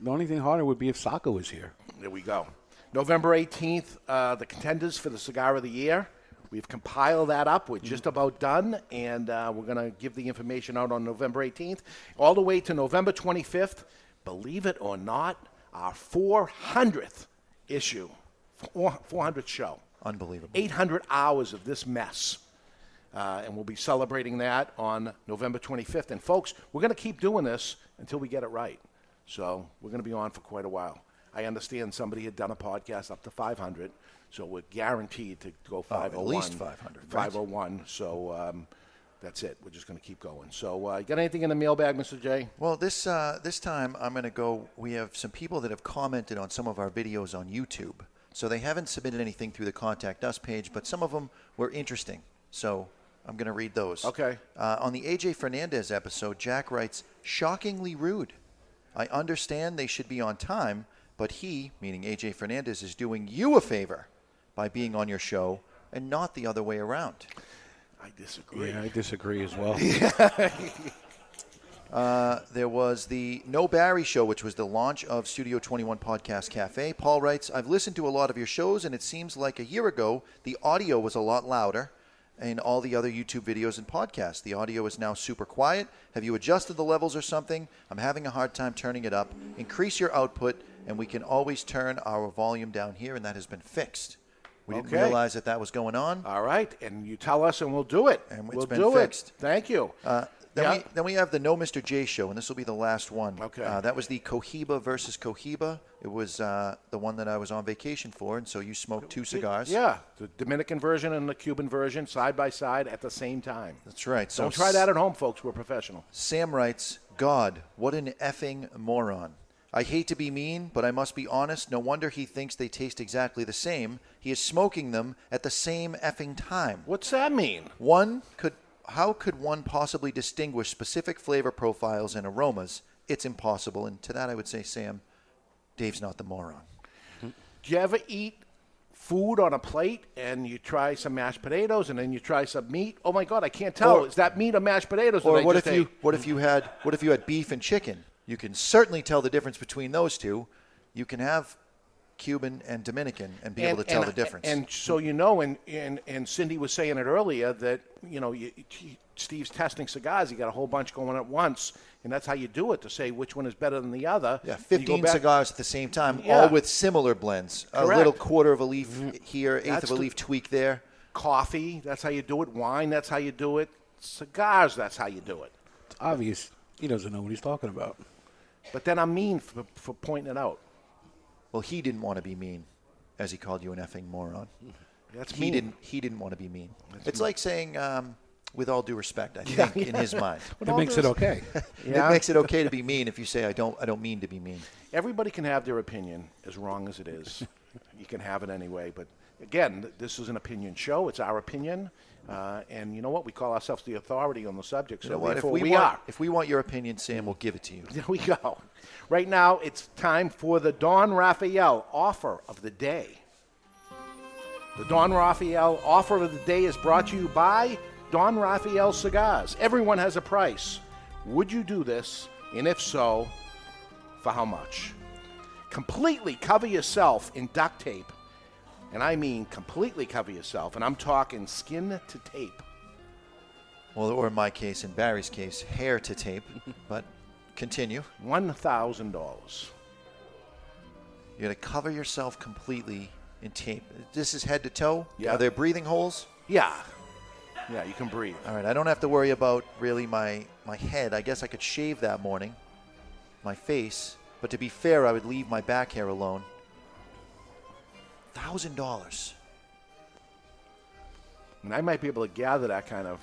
The only thing harder would be if Saka was here. There we go. November 18th, uh, the contenders for the Cigar of the Year. We've compiled that up. We're just about done, and uh, we're going to give the information out on November 18th. All the way to November 25th, believe it or not, our 400th issue, four- 400th show. Unbelievable. 800 hours of this mess. Uh, and we'll be celebrating that on November 25th. And folks, we're going to keep doing this until we get it right. So we're going to be on for quite a while. I understand somebody had done a podcast up to 500, so we're guaranteed to go Oh, 501. at least 500, right. 501. So um, that's it. We're just going to keep going. So uh, you got anything in the mailbag, Mr. J? Well, this uh, this time I'm going to go. We have some people that have commented on some of our videos on YouTube. So they haven't submitted anything through the contact us page, but some of them were interesting. So I'm going to read those. Okay. Uh, on the AJ Fernandez episode, Jack writes, "Shockingly rude. I understand they should be on time, but he, meaning AJ Fernandez, is doing you a favor by being on your show and not the other way around." I disagree. Yeah, I disagree as well. Uh, there was the No Barry show, which was the launch of Studio 21 Podcast Cafe. Paul writes, I've listened to a lot of your shows, and it seems like a year ago the audio was a lot louder in all the other YouTube videos and podcasts. The audio is now super quiet. Have you adjusted the levels or something? I'm having a hard time turning it up. Increase your output, and we can always turn our volume down here, and that has been fixed. We didn't Okay. realize that that was going on. All right. And you tell us, and we'll do it. And it's we'll been do fixed. it. Thank you. Uh, Then, Yeah. we, then we have the No Mr. J show, and this will be the last one. Okay. Uh, that was the Cohiba versus Cohiba. It was uh, the one that I was on vacation for, and so you smoked two cigars. Yeah, the Dominican version and the Cuban version side by side at the same time. That's right. So Don't try that at home, folks. We're professional. Sam writes, God, what an effing moron. I hate to be mean, but I must be honest. No wonder he thinks they taste exactly the same. He is smoking them at the same effing time. What's that mean? One could how could one possibly distinguish specific flavor profiles and aromas? It's impossible. And to that I would say, Sam, Dave's not the moron. Do you ever eat food on a plate and you try some mashed potatoes and then you try some meat? Oh my God, I can't tell. Or- Is that meat or mashed potatoes? that Or I what just if you what if you had what if you had beef and chicken? You can certainly tell the difference between those two. You can have Cuban and Dominican and be able to tell the difference. And so you know, and, and and Cindy was saying it earlier that you know you, Steve's testing cigars. You got a whole bunch going at once, and that's how you do it to say which one is better than the other. Yeah, 15 back- cigars at the same time, Yeah. all with similar blends. Correct. A little quarter of a leaf mm-hmm. here, eighth That's of a leaf tweak there. Coffee, that's how you do it. Wine, that's how you do it. Cigars, that's how you do it. It's obvious he doesn't know what he's talking about. But then I'm mean for, for pointing it out. Well, he didn't want to be mean, as he called you an effing moron. That's he mean. didn't. He didn't want to be mean. That's it's mean. like saying, um, "With all due respect," I Yeah, think in his mind. With It makes it okay. Yeah. It makes it okay to be mean if you say, "I don't. I don't mean to be mean." Everybody can have their opinion, as wrong as it is. you can have it anyway. But again, this is an opinion show. It's our opinion. Uh, and you know what? We call ourselves the authority on the subject. You So know what? If therefore we, we want, are. if we want your opinion, Sam, we'll give it to you. There we go. Right now, it's time for the Don Raphael offer of the day. The Don Raphael offer of the day is brought to you by Don Raphael Cigars. Everyone has a price. Would you do this? And if so, for how much? Completely cover yourself in duct tape. And I mean completely cover yourself. And I'm talking skin to tape. Well, or in my case, in Barry's case, hair to tape. but continue. $1,000. You're going to cover yourself completely in tape. This is head to toe. Yeah. Are there breathing holes? Yeah. Yeah, you can breathe. All right. I don't have to worry about really my my head. I guess I could shave that morning, my face. But to be fair, I would leave my back hair alone. Thousand dollars. And I might be able to gather that kind of.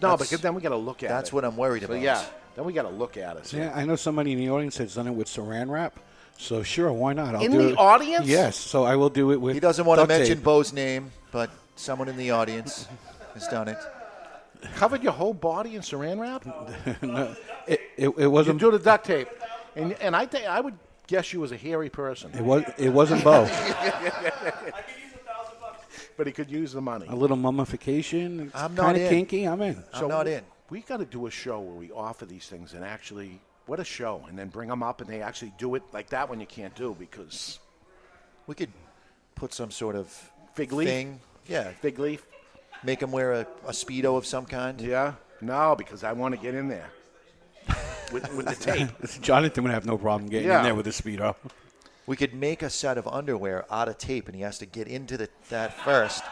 No, That's- because then we got to look at it. that's what I'm worried So, about. yeah, then we got to look at it. Yeah, I know somebody in the audience has done it with saran wrap. So sure, why not? I'll In do the it. audience? Yes. So I will do it with. He doesn't want to mention tape. Bo's name, but someone in the audience has done it. Covered your whole body in saran wrap? no, it, it, it wasn't. You do the duct tape, and and I think I would guess you was a hairy person. It was. It wasn't Bo. but he could use the money. A little mummification. I'm not kind of in. kinky. I'm in. So not in. We got to do a show where we offer these things and actually, what a show, and then bring them up and they actually do it like that one you can't do because We could put some sort of Fig leaf? thing. Yeah. Fig leaf. Make him wear a, a speedo of some kind. Yeah. No, because I want to get in there with, with the tape. Jonathan would have no problem getting Yeah. in there with a speedo. We could make a set of underwear out of tape, and he has to get into the, that first,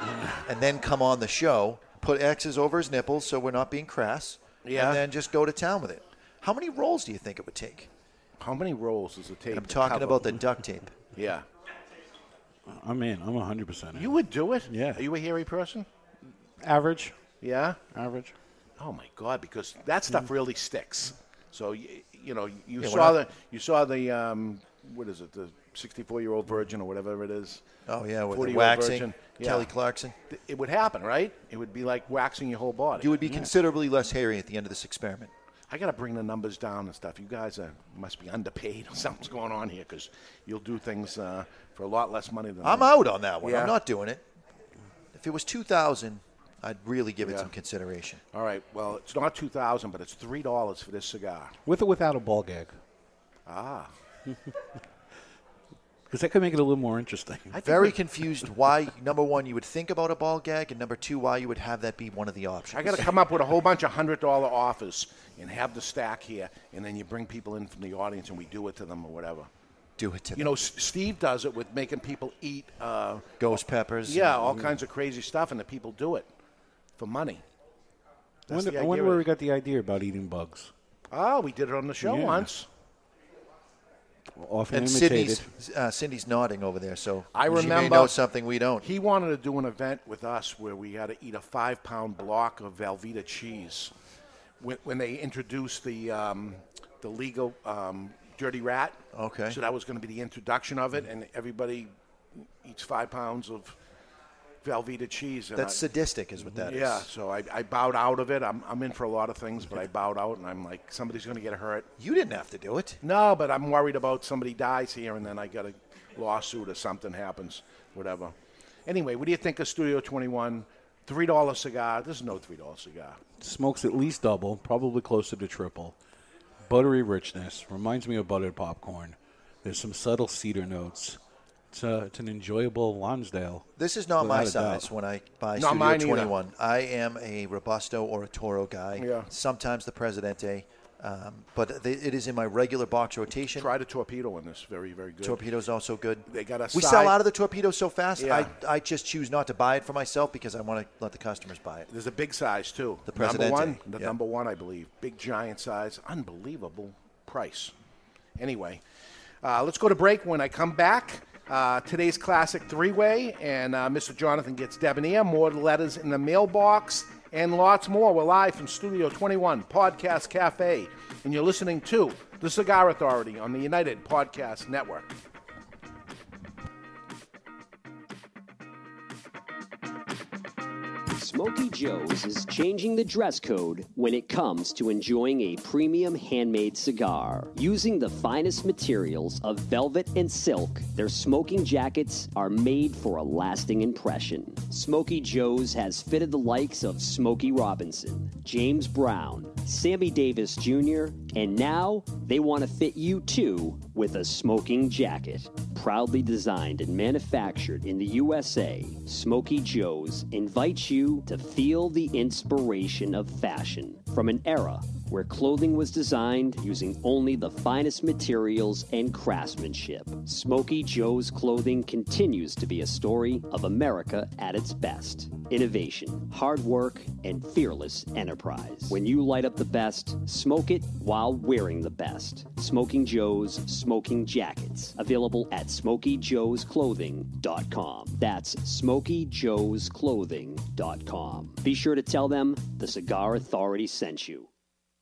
and then come on the show. Put X's over his nipples, so we're not being crass. Yeah. And then just go to town with it. How many rolls do you think it would take? How many rolls does it take? I'm to talking cover- about the duct tape. Yeah. I'm in. I'm 100 percent. You would do it? Yeah. Are you a hairy person? Average. Yeah. Average. Oh my God! Because that stuff really sticks. So you, you know you Yeah, saw the you saw the um, what is it the 64 year old virgin or whatever it is. Oh, yeah, with the waxing, virgin. Kelly Clarkson. It would happen, right? It would be like waxing your whole body. You would be considerably less hairy at the end of this experiment. I got to bring the numbers down and stuff. You guys are, must be underpaid or something's going on here because you'll do things uh, for a lot less money than I'm out on that one. Yeah. I'm not doing it. If it was 2000 I'd really give it Yeah. some consideration. All right. Well, it's not two thousand, but it's three dollars for this cigar. With or without a ball gag. Ah. Because that could make it a little more interesting. I'm Very confused why, number one, you would think about a ball gag, and number two, why you would have that be one of the options. I got to come up with a whole bunch of hundred dollar offers and have the stack here, and then you bring people in from the audience and we do it to them or whatever. Do it to them. You know, S- Steve does it with making people eat. Uh, Ghost peppers. yeah, and- all kinds of crazy stuff, and the people do it for money. I That's wonder, I wonder where we got the idea about eating bugs. Oh, we did it on the show Yeah. once. Often And imitated. Cindy's, uh, Cindy's nodding over there, so I she remember may know something we don't. He wanted to do an event with us where we had to eat a five-pound block of Velveeta cheese. When, when they introduced the um, the Liga um, Dirty Rat, Okay. so that was going to be the introduction of it, and everybody eats five pounds of Velveeta cheese. And That's I- sadistic, is what that is. yeah, so I, I bowed out of it. I'm, I'm in for a lot of things, but I bowed out, and I'm like, somebody's going to get hurt. You didn't have to do it. No, but I'm worried about somebody dies here, and then I got a lawsuit or something happens, whatever. Anyway, what do you think of Studio 21? Three dollar cigar. This is no three dollar cigar. Smokes at least double, probably closer to triple. Buttery richness reminds me of buttered popcorn. There's some subtle cedar notes. It's, a, it's an enjoyable Lonsdale. This is not my without a doubt. size when I buy Not Studio mine either. 21. I am a Robusto or a Toro guy. Yeah. Sometimes the Presidente. Um, but they, it is in my regular box rotation. Try the torpedo in this. Very, very good. Torpedo's also good. They got a we side- sell out of the torpedo so fast. Yeah. I, I just choose not to buy it for myself because I want to let the customers buy it. There's a big size too. The number one, the yeah. number one, I believe. Big giant size, unbelievable price. Anyway, uh, let's go to break. When I come back, uh, today's classic three-way, and uh, Mr. Jonathan gets debonair. More letters in the mailbox, and lots more. We're live from Studio 21 Podcast Cafe, and you're listening to the Cigar Authority on the United Podcast Network. Smoky Joe's is changing the dress code when it comes to enjoying a premium handmade cigar. Using the finest materials of velvet and silk, their smoking jackets are made for a lasting impression. Smoky Joe's has fitted the likes of Smokey Robinson, James Brown, Sammy Davis Jr., and now they want to fit you too with a smoking jacket. Proudly designed and manufactured in the USA, Smoky Joe's invites you to feel the inspiration of fashion from an era where clothing was designed using only the finest materials and craftsmanship. Smoky Joe's clothing continues to be a story of America at its best. Innovation, hard work, and fearless enterprise. When you light up the best, smoke it while wearing the best. Smoking Joe's Smoking Jackets. Available at SmokyJoe'sClothing.com. That's SmokyJoe'sClothing.com. Be sure to tell them the Cigar Authority sent you.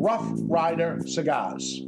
Rough Rider cigars.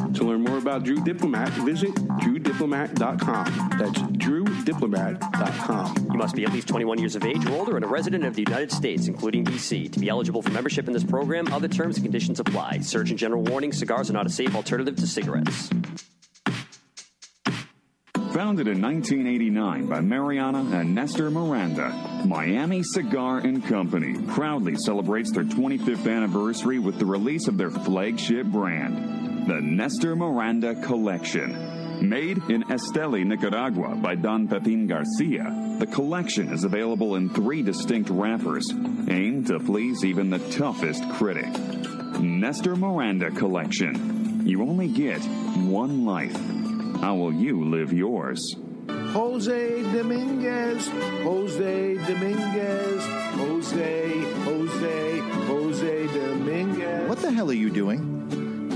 To learn more about Drew Diplomat, visit drewdiplomat.com. That's drewdiplomat.com. You must be at least 21 years of age or older and a resident of the United States, including D.C. To be eligible for membership in this program, other terms and conditions apply. Surgeon General warning cigars are not a safe alternative to cigarettes. Founded in 1989 by Mariana and Nestor Miranda, Miami Cigar and Company proudly celebrates their 25th anniversary with the release of their flagship brand, the Nestor Miranda Collection. Made in Esteli, Nicaragua by Don Pepin Garcia, the collection is available in three distinct wrappers, aimed to please even the toughest critic. Nestor Miranda Collection. You only get one life. How will you live yours? Jose Dominguez, Jose Dominguez, Jose, Jose, Jose Dominguez. What the hell are you doing?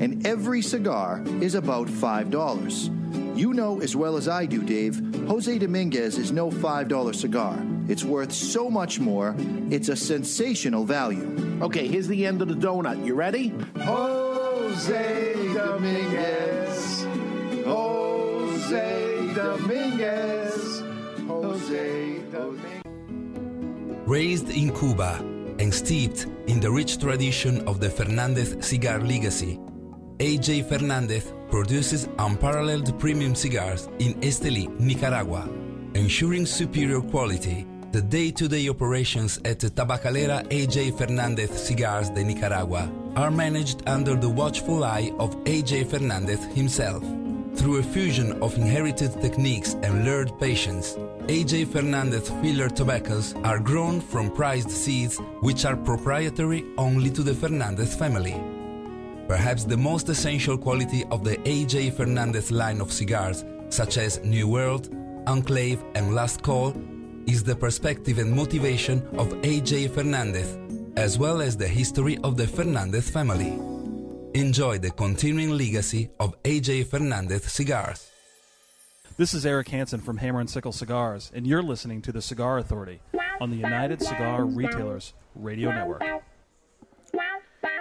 And every cigar is about $5. You know as well as I do, Dave, Jose Dominguez is no $5 cigar. It's worth so much more, it's a sensational value. Okay, here's the end of the donut. You ready? Jose Dominguez. Jose Dominguez. Jose Dominguez. Raised in Cuba and steeped in the rich tradition of the Fernandez cigar legacy, AJ Fernandez produces unparalleled premium cigars in Esteli, Nicaragua, ensuring superior quality. The day-to-day operations at Tabacalera AJ Fernandez Cigars de Nicaragua are managed under the watchful eye of AJ Fernandez himself. Through a fusion of inherited techniques and learned patience, AJ Fernandez filler tobaccos are grown from prized seeds which are proprietary only to the Fernandez family. Perhaps the most essential quality of the AJ Fernandez line of cigars, such as New World, Enclave, and Last Call, is the perspective and motivation of AJ Fernandez, as well as the history of the Fernandez family. Enjoy the continuing legacy of AJ Fernandez cigars. This is Eric Hansen from Hammer and Sickle Cigars, and you're listening to the Cigar Authority on the United Cigar Retailers Radio Network.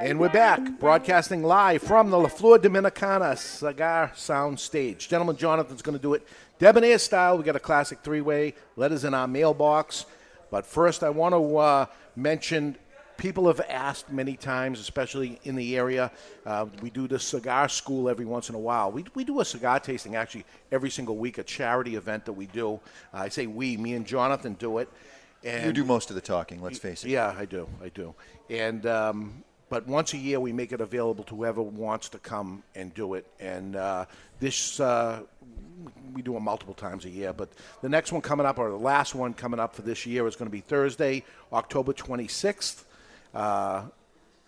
And we're back, broadcasting live from the La Flor Dominicana Cigar Sound Stage. Gentleman Jonathan's going to do it debonair style. We got a classic three way, letters in our mailbox. But first, I want to uh, mention people have asked many times, especially in the area. Uh, we do the cigar school every once in a while. We, we do a cigar tasting actually every single week, a charity event that we do. Uh, I say we, me and Jonathan do it. And you do most of the talking, let's face it. yeah, I do. I do. And um, but once a year we make it available to whoever wants to come and do it. And uh, this uh, we do it multiple times a year. But the next one coming up, or the last one coming up for this year, is going to be Thursday, October 26th, uh,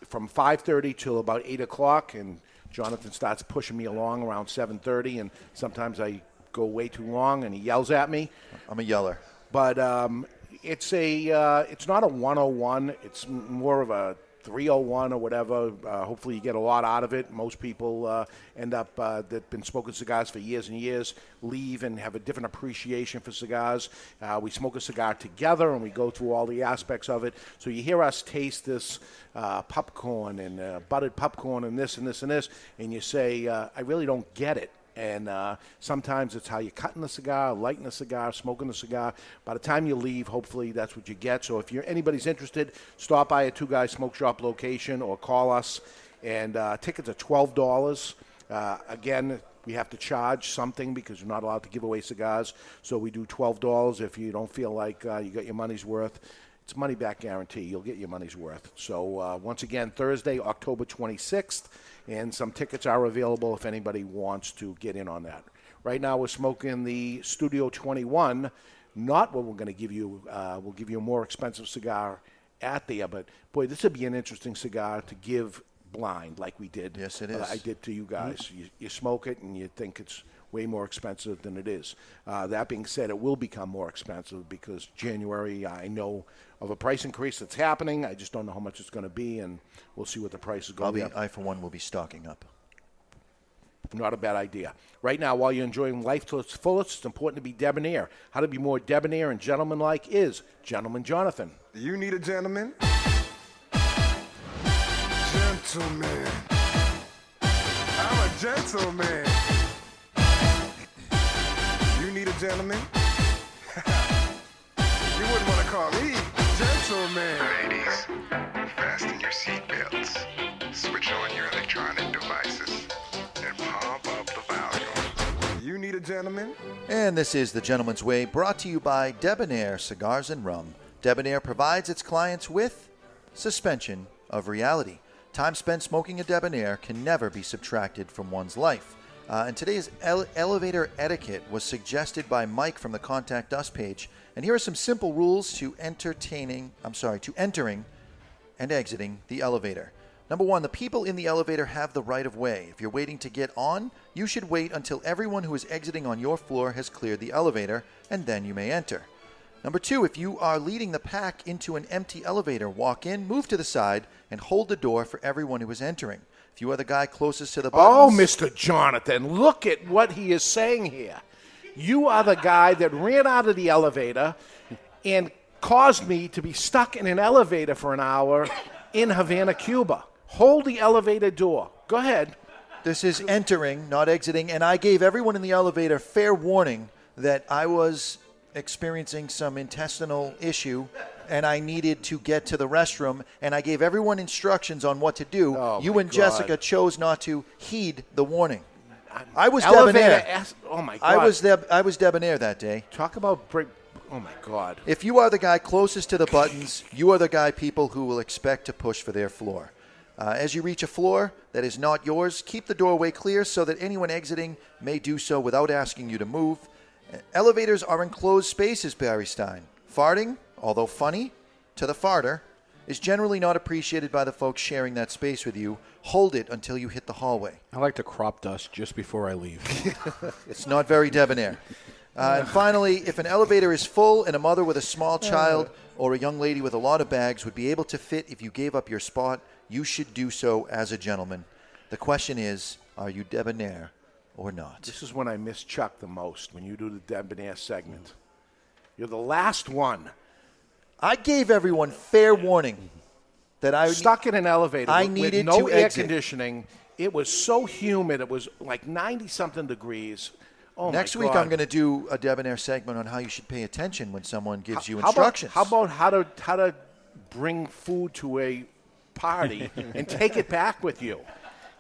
from 5:30 till about 8 o'clock. And Jonathan starts pushing me along around 7:30, and sometimes I go way too long, and he yells at me. I'm a yeller. But um, it's a uh, it's not a 101. It's more of a 301 or whatever. Uh, hopefully, you get a lot out of it. Most people uh, end up uh, that've been smoking cigars for years and years leave and have a different appreciation for cigars. Uh, we smoke a cigar together and we go through all the aspects of it. So you hear us taste this uh, popcorn and uh, buttered popcorn and this and this and this, and you say, "I really don't get it." And uh, sometimes it's how you're cutting the cigar, lighting the cigar, smoking the cigar. By the time you leave, hopefully that's what you get. So if you're anybody's interested, stop by a Two Guys Smoke Shop location or call us. And uh, tickets are twelve dollars. Uh, again, we have to charge something because we're not allowed to give away cigars. So we do twelve dollars if you don't feel like uh, you got your money's worth. It's money back guarantee. You'll get your money's worth. So uh, once again, Thursday, October 26th, and some tickets are available if anybody wants to get in on that. Right now, we're smoking the Studio 21. Not what we're going to give you. Uh, we'll give you a more expensive cigar at there, but boy, this would be an interesting cigar to give blind, like we did. Yes, it uh. I did to you guys. You, you smoke it and you think it's way more expensive than it is. Uh, that being said, it will become more expensive because January, I know of a price increase that's happening. I just don't know how much it's going to be, and we'll see what the price is I'll going to be. I, for one, will be stocking up. not a bad idea. Right now, while you're enjoying life to its fullest, it's important to be debonair. How to be more debonair and gentlemanlike is Gentleman Jonathan. Do you need a gentleman? Gentleman. I'm a gentleman. You need a gentleman? you wouldn't want to call me gentleman. Ladies, fasten your seatbelts, switch on your electronic devices, and pump up the volume. You need a gentleman? And this is The Gentleman's Way, brought to you by Debonair Cigars and Rum. Debonair provides its clients with suspension of reality. Time spent smoking a Debonair can never be subtracted from one's life. Uh, and today's ele- elevator etiquette was suggested by Mike from the Contact Us page. And here are some simple rules to entertaining, I'm sorry, to entering and exiting the elevator. Number one, the people in the elevator have the right of way. If you're waiting to get on, you should wait until everyone who is exiting on your floor has cleared the elevator, and then you may enter. Number two, if you are leading the pack into an empty elevator, walk in, move to the side, and hold the door for everyone who is entering. You are the guy closest to the oh, buttons. Oh, Mr. Jonathan, look at what he is saying here. You are the guy that ran out of the elevator and caused me to be stuck in an elevator for an hour in Havana, Cuba. Hold the elevator door. Go ahead. This is entering, not exiting, and I gave everyone in the elevator fair warning that I was experiencing some intestinal issue and I needed to get to the restroom, and I gave everyone instructions on what to do. you Oh my and Jessica chose not to heed the warning. I was debonair. ass- oh my God! I God. was deb- I was debonair that day. Talk about break. Oh my God. If you are the guy closest to the buttons, you are the guy people who will expect to push for their floor. Uh, as you reach a floor that is not yours, keep the doorway clear so that anyone exiting may do so without asking you to move. Uh, Elevators are enclosed spaces, Barry Stein. Farting, although funny to the farter, is generally not appreciated by the folks sharing that space with you. Hold it until you hit the hallway. I like to crop dust just before I leave. It's not very debonair. Uh, and finally, if an elevator is full and a mother with a small child or a young lady with a lot of bags would be able to fit if you gave up your spot, you should do so as a gentleman. The question is, are you debonair or not? This is when I miss Chuck the most, when you do the debonair segment. You're the last one. I gave everyone fair warning that I was stuck in an elevator. I with- needed with no air exit. conditioning. It was so humid. It was like ninety something degrees. Oh Next week. I'm going to do a debonair segment on how you should pay attention when someone gives you How about- instructions. How about, how to how to bring food to a party and take it back with you?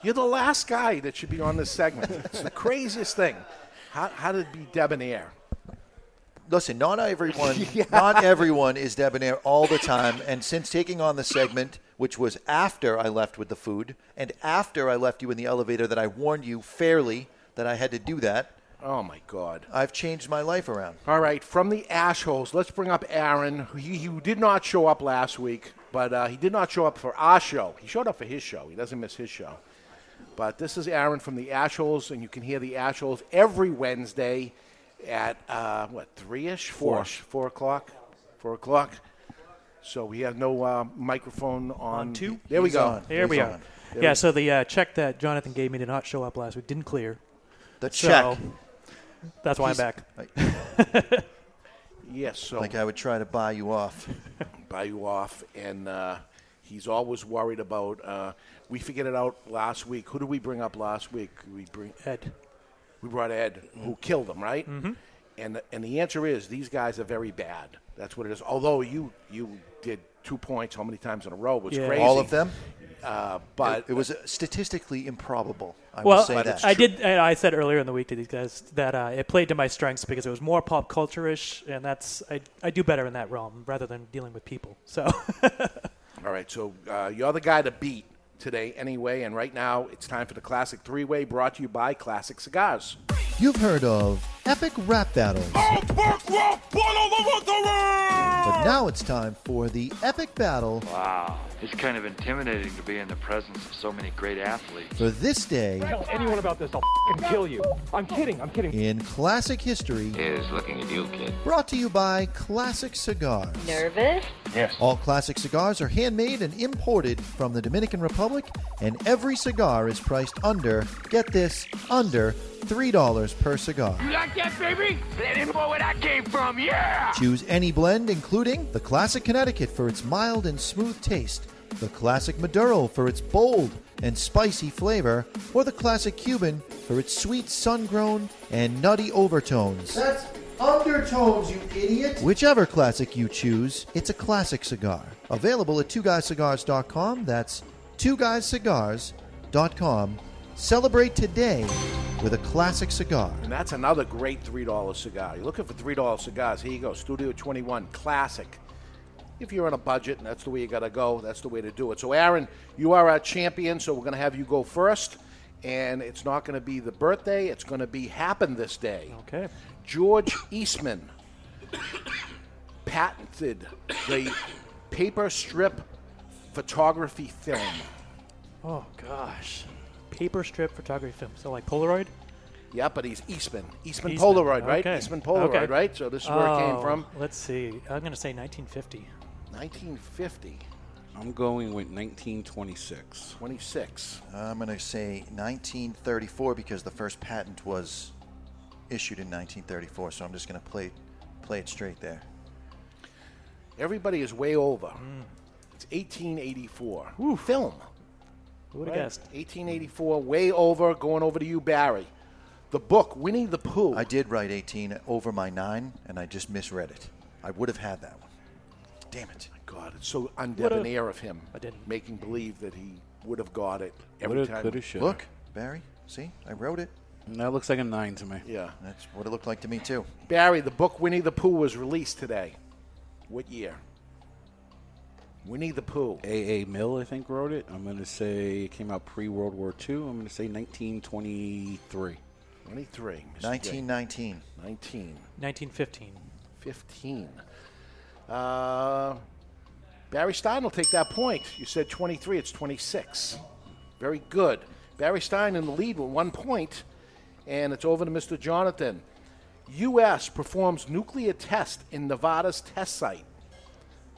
You're the last guy that should be on this segment. It's the craziest thing. How, how to be debonair? Listen, not everyone, not everyone is debonair all the time. And since taking on the segment, which was after I left with the food, and after I left you in the elevator, that I warned you fairly that I had to do that. Oh my God! I've changed my life around. All right, from the assholes, let's bring up Aaron. He, he did not show up last week, but uh, he did not show up for our show. He showed up for his show. He doesn't miss his show. But this is Aaron from the ash holes, and you can hear the ash holes every Wednesday at uh, what three ish, four, four o'clock, four o'clock. So we have no uh, microphone on. On two? There we He's go. on. There we are. on. There Yeah, we- so the uh, check that Jonathan gave me did not show up last week. Didn't clear. The So, check. That's why I'm He's- back. Yes, so Like I would try to buy you off. buy you off, and uh, he's always worried about. Uh, we figured it out last week. Who did we bring up last week? We bring Ed. We brought Ed, who killed them, right? Mhm. And the, and the answer is these guys are very bad. That's what it is. Although you you did two points how many times in a row was crazy. All of them? Uh, but it, it was statistically improbable. I well, say that. I did. I said earlier in the week to these guys that uh, it played to my strengths because it was more pop culture-ish, and that's I, I do better in that realm rather than dealing with people. So All right, so uh, you're the guy to beat today anyway, and right now it's time for the Classic Three Way brought to you by Classic Cigars. You've heard of epic rap battles. But now it's time for the epic battle Wow, it's kind of intimidating to be in the presence of so many great athletes. for this day Tell anyone about this, I'll f***ing kill you. I'm kidding, I'm kidding. in classic history. Is looking at you, kid. Brought to you by Classic Cigars. Nervous? Yes. All classic cigars are handmade and imported from the Dominican Republic, and every cigar is priced under, get this, under $3 per cigar. You like that, baby? Let him know where that came from, yeah! Choose any blend, including the Classic Connecticut for its mild and smooth taste, the Classic Maduro for its bold and spicy flavor, or the Classic Cuban for its sweet sun grown and nutty overtones. That's undertones, you idiot! Whichever classic you choose, it's a classic cigar. Available at twoguyscigars.com. That's twoguyscigars.com. Celebrate today with a classic cigar. And that's another great $3 cigar. You're looking for $3 cigars. Here you go. Studio 21 Classic. If you're on a budget, and that's the way you got to go, that's the way to do it. So, Aaron, you are our champion, so we're going to have you go first. And it's not going to be the birthday, it's going to be happen this day. Okay. George Eastman patented the paper strip photography film. Oh gosh, paper strip photography film. So like Polaroid. Yeah, but he's Eastman. Eastman, Eastman, Polaroid, right? okay. Eastman Polaroid, Okay. right? So this is where it came Oh, from. Let's see. I'm going to say 1950. 1950. I'm going with 1926. 26. I'm going to say 1934 because the first patent was issued in 1934. So I'm just going to play play it straight there. Everybody is way over. Mm. It's 1884. Film. Who would've Right? guessed? 1884, way over. Going over to you, Barry. The book, Winnie the Pooh. I did write 18 over my nine, and I just misread it. I would have had that one. Damn it. My God, it's so undebonair of him. I didn't. Making believe that he would have got it every Woulda, time. coulda, shoulda. Look, Barry, see, I wrote it. That looks like a nine to me. Yeah. That's what it looked like to me, too. Barry, the book Winnie the Pooh was released today. What year? Winnie the Pooh. A. A. Milne, I think, wrote it. I'm going to say it came out pre World War II. I'm going to say 1923. 23. Mr. 1919. 19. 1915. 15. Uh, Barry Stein will take that point. You said 23, it's 26. Very good. Barry Stein in the lead with one point, and it's over to Mr. Jonathan. U.S. performs nuclear test in Nevada's test site.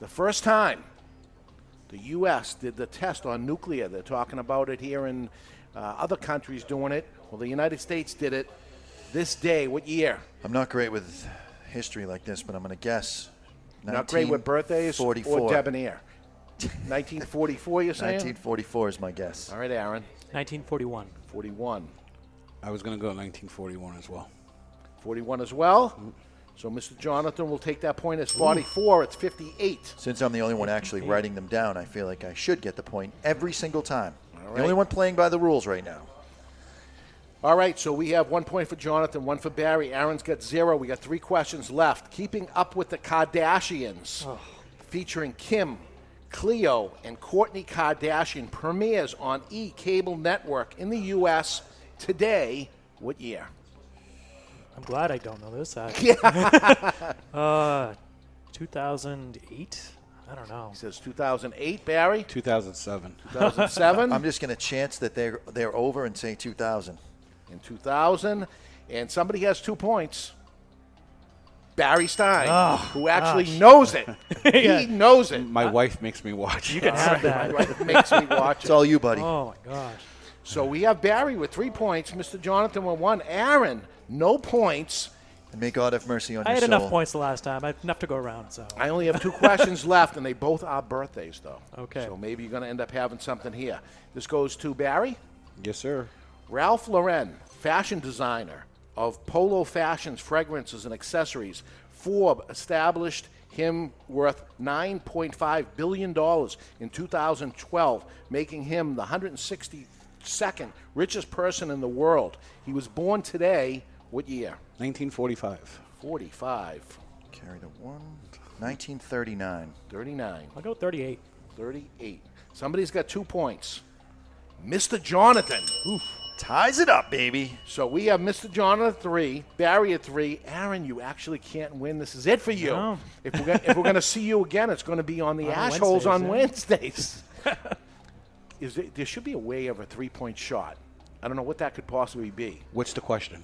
The first time the U.S. did the test on nuclear. They're talking about it here in uh, other countries doing it. Well, the United States did it this day. What year? I'm not great with history like this, but I'm going to guess. Not great with birthdays 44. or debonair. 1944, you're saying? 1944 is my guess. All right, Aaron. 1941. 41. I was going to go 1941 as well. 41 as well. So Mr. Jonathan will take that point as 44. It's 58. Since I'm the only one actually writing them down, I feel like I should get the point every single time. right. The only one playing by the rules right now. All right, so we have one point for Jonathan, one for Barry. Aaron's got zero. We got three questions left. Keeping Up with the Kardashians, oh. featuring Kim, Khloé, and Kourtney Kardashian, premieres on E Cable Network in the U.S. today. What year? I'm glad I don't know this. I, Yeah. uh, 2008. I don't know. He says 2008, Barry. 2007. 2007. I'm just going to chance that they're they're over and say 2000. in 2000. And somebody has two points. Barry Stein, Oh, who actually gosh. knows it. Yeah. He knows it. My wife makes me watch. You can have that. My wife makes me watch It's it. all you, buddy. Oh my gosh. So we have Barry with three points, Mr. Jonathan with one, Aaron, no points. And may God have mercy on you. I had soul. enough points the last time. I have enough to go around. So I only have two questions left, and they both are birthdays, though. Okay. So maybe you're going to end up having something here. This goes to Barry. Yes, sir. Ralph Lauren, fashion designer of Polo Fashions fragrances and accessories, Forbes established him worth $9.5 billion in 2012, making him the 162nd richest person in the world. He was born today, what year? 1945. 45. Carry the one. 1939. 39. I'll go 38. 38. Somebody's got two points. Mr. Jonathan. Ties it up, baby. So we have Mr. Jonathan at three, Barry at three. Aaron, you actually can't win. This is it for you. No. If we're gonna, if we're going to see you again, it's going to be on the On assholes on Wednesdays, Wednesdays. is it, there should be a way of a three point shot. I don't know what that could possibly be. What's the question?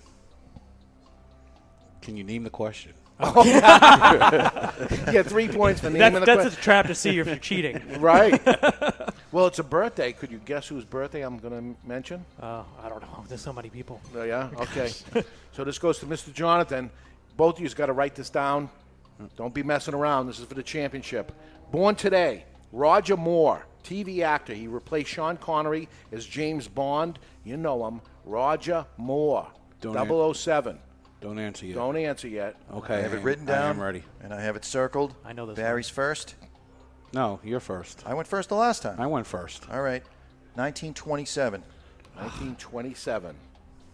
Can you name the question? Oh. yeah, three points for naming That's, the that's que- a trap to see if you're cheating. right. Well, it's a birthday. Could you guess whose birthday I'm going to mention? Uh, I don't know. There's so many people. Oh, yeah? Okay. so this goes to Mr. Jonathan. Both of you got to write this down. Don't be messing around. This is for the championship. Born today, Roger Moore, TV actor. He replaced Sean Connery as James Bond. You know him. Roger Moore, Don't 007. Don't answer yet. Don't answer yet. Okay. I have it written down. I am ready. And I have it circled. I know this Barry's first. No, you're first. I went first the last time. I went first. All right. 1927. 1927.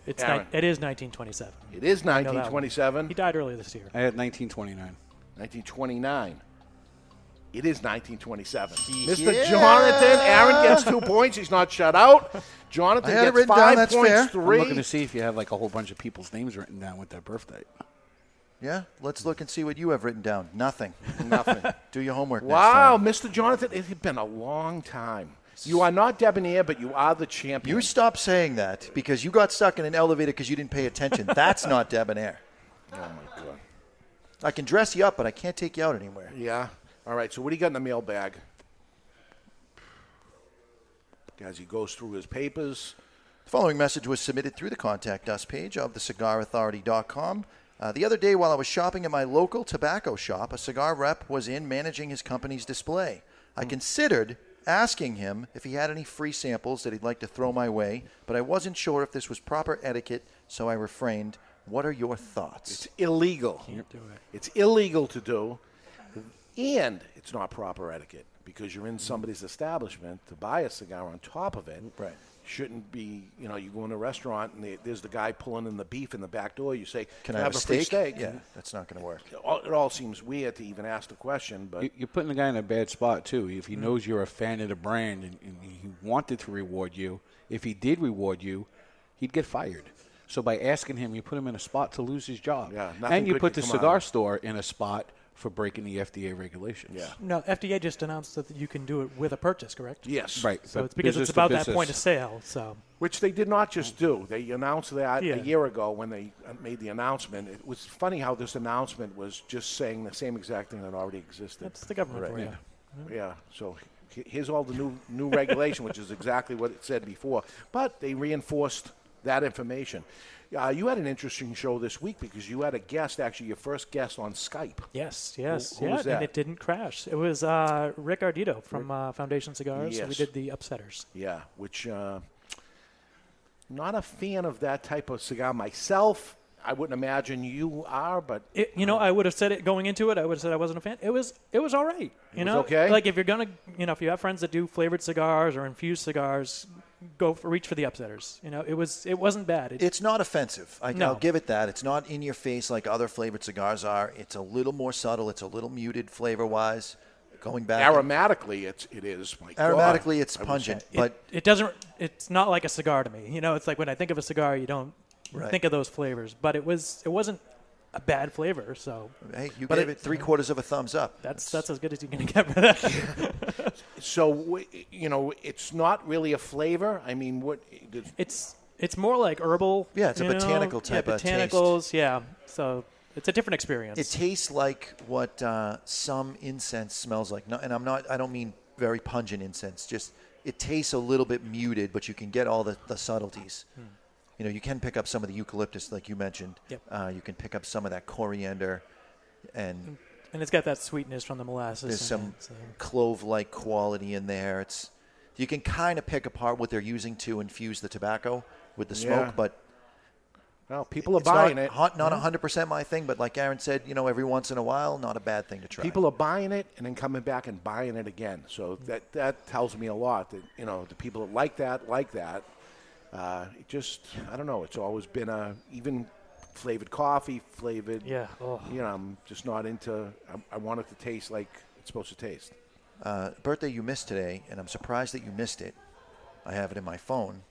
It's Aaron. ni- it is 1927. It is I know that one. 1927. He died earlier this year. I had 1929. 1929. It is 1927. Mr. Yeah. Jonathan, Aaron gets two points. He's not shut out. Jonathan I had it gets written down, five that's points. fair. I'm Three. looking to see if you have like a whole bunch of people's names written down with their birthday. Yeah, let's look and see what you have written down. Nothing. Nothing. Do your homework. Wow, Next time. Mr. Jonathan, it has been a long time. You are not debonair, but you are the champion. You stop saying that because you got stuck in an elevator because you didn't pay attention. That's not debonair. Oh my god. I can dress you up, but I can't take you out anywhere. Yeah. All right. So what do you got in the mailbag? As he goes through his papers. The following message was submitted through the Contact Us page of thecigarauthority.com. Uh, the other day, while I was shopping at my local tobacco shop, a cigar rep was in managing his company's display. I considered asking him if he had any free samples that he'd like to throw my way, but I wasn't sure if this was proper etiquette, so I refrained. What are your thoughts? It's illegal. Can't do it. It's illegal to do, and it's not proper etiquette because you're in somebody's establishment to buy a cigar on top of it. Right. Shouldn't be, you know, you go in a restaurant and they, there's the guy pulling in the beef in the back door. You say, Can I have a free steak? steak?" Yeah, that's not going to work. It all, it all seems weird to even ask the question, but You- You're putting the guy in a bad spot too. If he mm-hmm. knows you're a fan of the brand and, and he wanted to reward you, if he did reward you, he'd get fired. So by asking him, you put him in a spot to lose his job. Yeah, nothing and you put the come out of cigar store in a spot for breaking the FDA regulations. Yeah. No, FDA just announced that you can do it with a purchase, correct? Yes. Right. So but it's because it's about that business. point of sale. So Which they did not just do. They announced that Yeah. a year ago when they uh, made the announcement. It was funny how this announcement was just saying the same exact thing that already existed. that's the government for yeah. you. Yeah. So here's all the new new regulation, which is exactly what it said before. But they reinforced that information. Uh, you had an interesting show this week because you had a guest, actually your first guest on Skype. Yes, yes, Who- who yeah, and it didn't crash. It was uh, Rick Ardito from uh, Foundation Cigars. Yes. We did the Upsetters. Yeah, which uh, not a fan of that type of cigar myself. I wouldn't imagine you are, but It, you know, I would have said it going into it. I would have said I wasn't a fan. It was, it was all right. You was know, okay? Like if you're gonna, you know, if you have friends that do flavored cigars or infused cigars, go for, reach for the Upsetters. You know, it was, it wasn't bad. It, It's not offensive. I, No. I'll give it that. It's not in your face like other flavored cigars are. It's a little more subtle. It's a little muted flavor wise. Going back, aromatically, it's it is. My God, aromatically, it's pungent, say. but it doesn't. It's not like a cigar to me. You know, it's like when I think of a cigar, you don't Right. think of those flavors. But it was, it wasn't a bad flavor. So hey, you But gave it, three quarters of a thumbs up. That's that's as good as you're gonna get for that. So you know, it's not really a flavor. I mean, what? It's it's more like herbal. Yeah, it's a you know? botanical type yeah, of taste. botanicals. Yeah, so it's a different experience. It tastes like what uh, some incense smells like. No, and I'm not. I don't mean very pungent incense. Just it tastes a little bit muted, but you can get all the, the subtleties. Hmm. You know, you can pick up some of the eucalyptus, like you mentioned. Yep. Uh, you can pick up some of that coriander, and and it's got that sweetness from the molasses. there's some it, so. clove-like quality in there. It's you can kind of pick apart what they're using to infuse the tobacco with the smoke, Yeah. but well, people are it's buying not, it. hot- Not Mhm. 100 percent my thing, but like Aaron said, you know, every once in a while, not a bad thing to try. People are buying it and then coming back and buying it again. So that that tells me a lot. That you know, the people that like that like that. Uh, it just I don't know. It's always been a even flavored coffee, flavored. Yeah. Oh. You know, I'm just not into. I, I want it to taste like it's supposed to taste. uh, birthday you missed today, and I'm surprised that you missed it. I have it in my phone.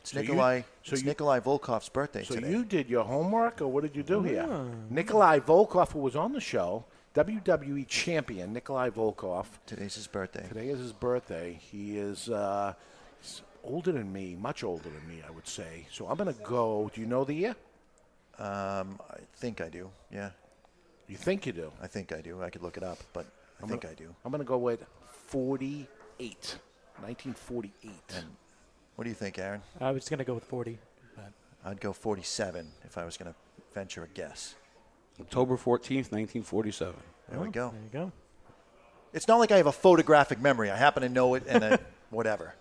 It's So you- Nikolai. so it's you- Nikolai Volkov's birthday So today. you did your homework, or what did you do here? Ah. Nikolai Volkov, who was on the show, WWE champion, Nikolai Volkov. Today's his birthday. Today is his birthday. He is uh, he's older than me, much older than me, I would say. So I'm going to go. Do you know the year? Um, I think I do. Yeah. You think you do? I think I do. I could look it up, but I I'm think gonna, I do. I'm going to go with 48. 1948. And what do you think, Aaron? I was going to go with 40. I'd go 47 if I was going to venture a guess. October 14th, 1947. There we go. There you go. It's not like I have a photographic memory. I happen to know it and then whatever.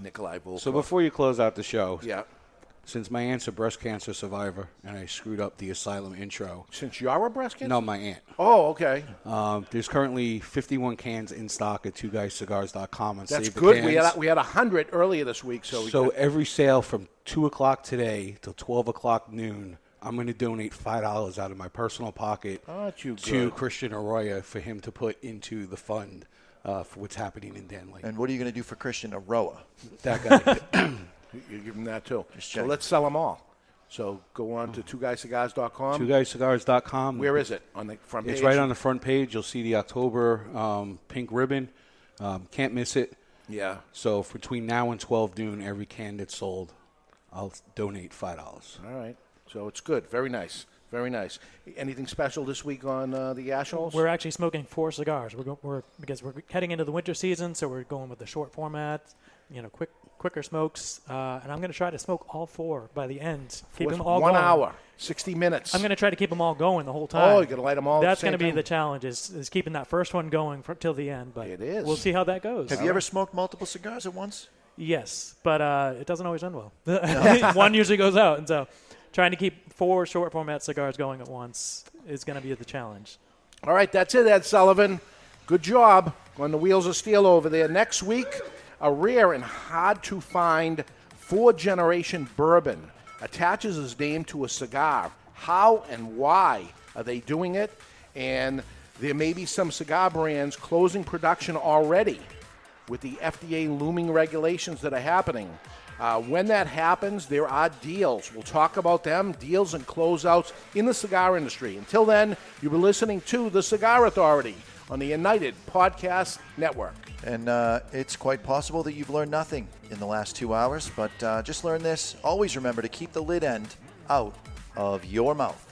Nikolai Volkov. So before you close out the show, Yeah. Since my aunt's a breast cancer survivor and I screwed up the asylum intro. Since you're a breast cancer? No, my aunt. Oh, okay. Um, there's currently 51 cans in stock at two guyscigars.com on That's Save the good. We had we had 100 earlier this week. So, we So got- every sale from two o'clock today till twelve o'clock noon, I'm going to donate five dollars out of my personal pocket to good? Christian Eiroa for him to put into the fund uh, for what's happening in Danlí. And what are you going to do for Christian Eiroa? That guy. you give them that too. So checking. let's sell them all. So go on to two twoguyscigars.com. Two guyscigars.com. Where is it? On the front page? It's right on the front page. You'll see the October um, pink ribbon. Um, can't miss it. Yeah. So between now and 12 noon, every can that's sold, I'll donate five dollars. All right. So it's good. Very nice. Very nice. Anything special this week on uh, the Ashholes? We're actually smoking four cigars. We're, go- we're because we're heading into the winter season, so we're going with the short format, you know, quick quicker smokes. Uh, and I'm going to try to smoke all four by the end. Keep What's them all one going. hour, 60 minutes. I'm going to try to keep them all going the whole time. Oh, you're gonna light 'em all at the That's gonna be time? the challenge is, is keeping that first one going for, till the end. But it is. We'll see how that goes. Have you ever smoked multiple cigars at once? Yes, but uh, it doesn't always end well. one usually goes out, and so trying to keep four short format cigars going at once is going to be the challenge. All right, that's it, Ed Sullivan. Good job on the wheels of steel over there. Next week, a rare and hard to find four generation bourbon attaches his name to a cigar. How and why are they doing it? And there may be some cigar brands closing production already with the FDA looming regulations that are happening. Uh, when that happens, there are deals. We'll talk about them, deals and closeouts in the cigar industry. Until then, you've been listening to The Cigar Authority on the United Podcast Network. And uh, it's quite possible that you've learned nothing in the last two hours, but uh, just learn this. Always remember to keep the lid end out of your mouth.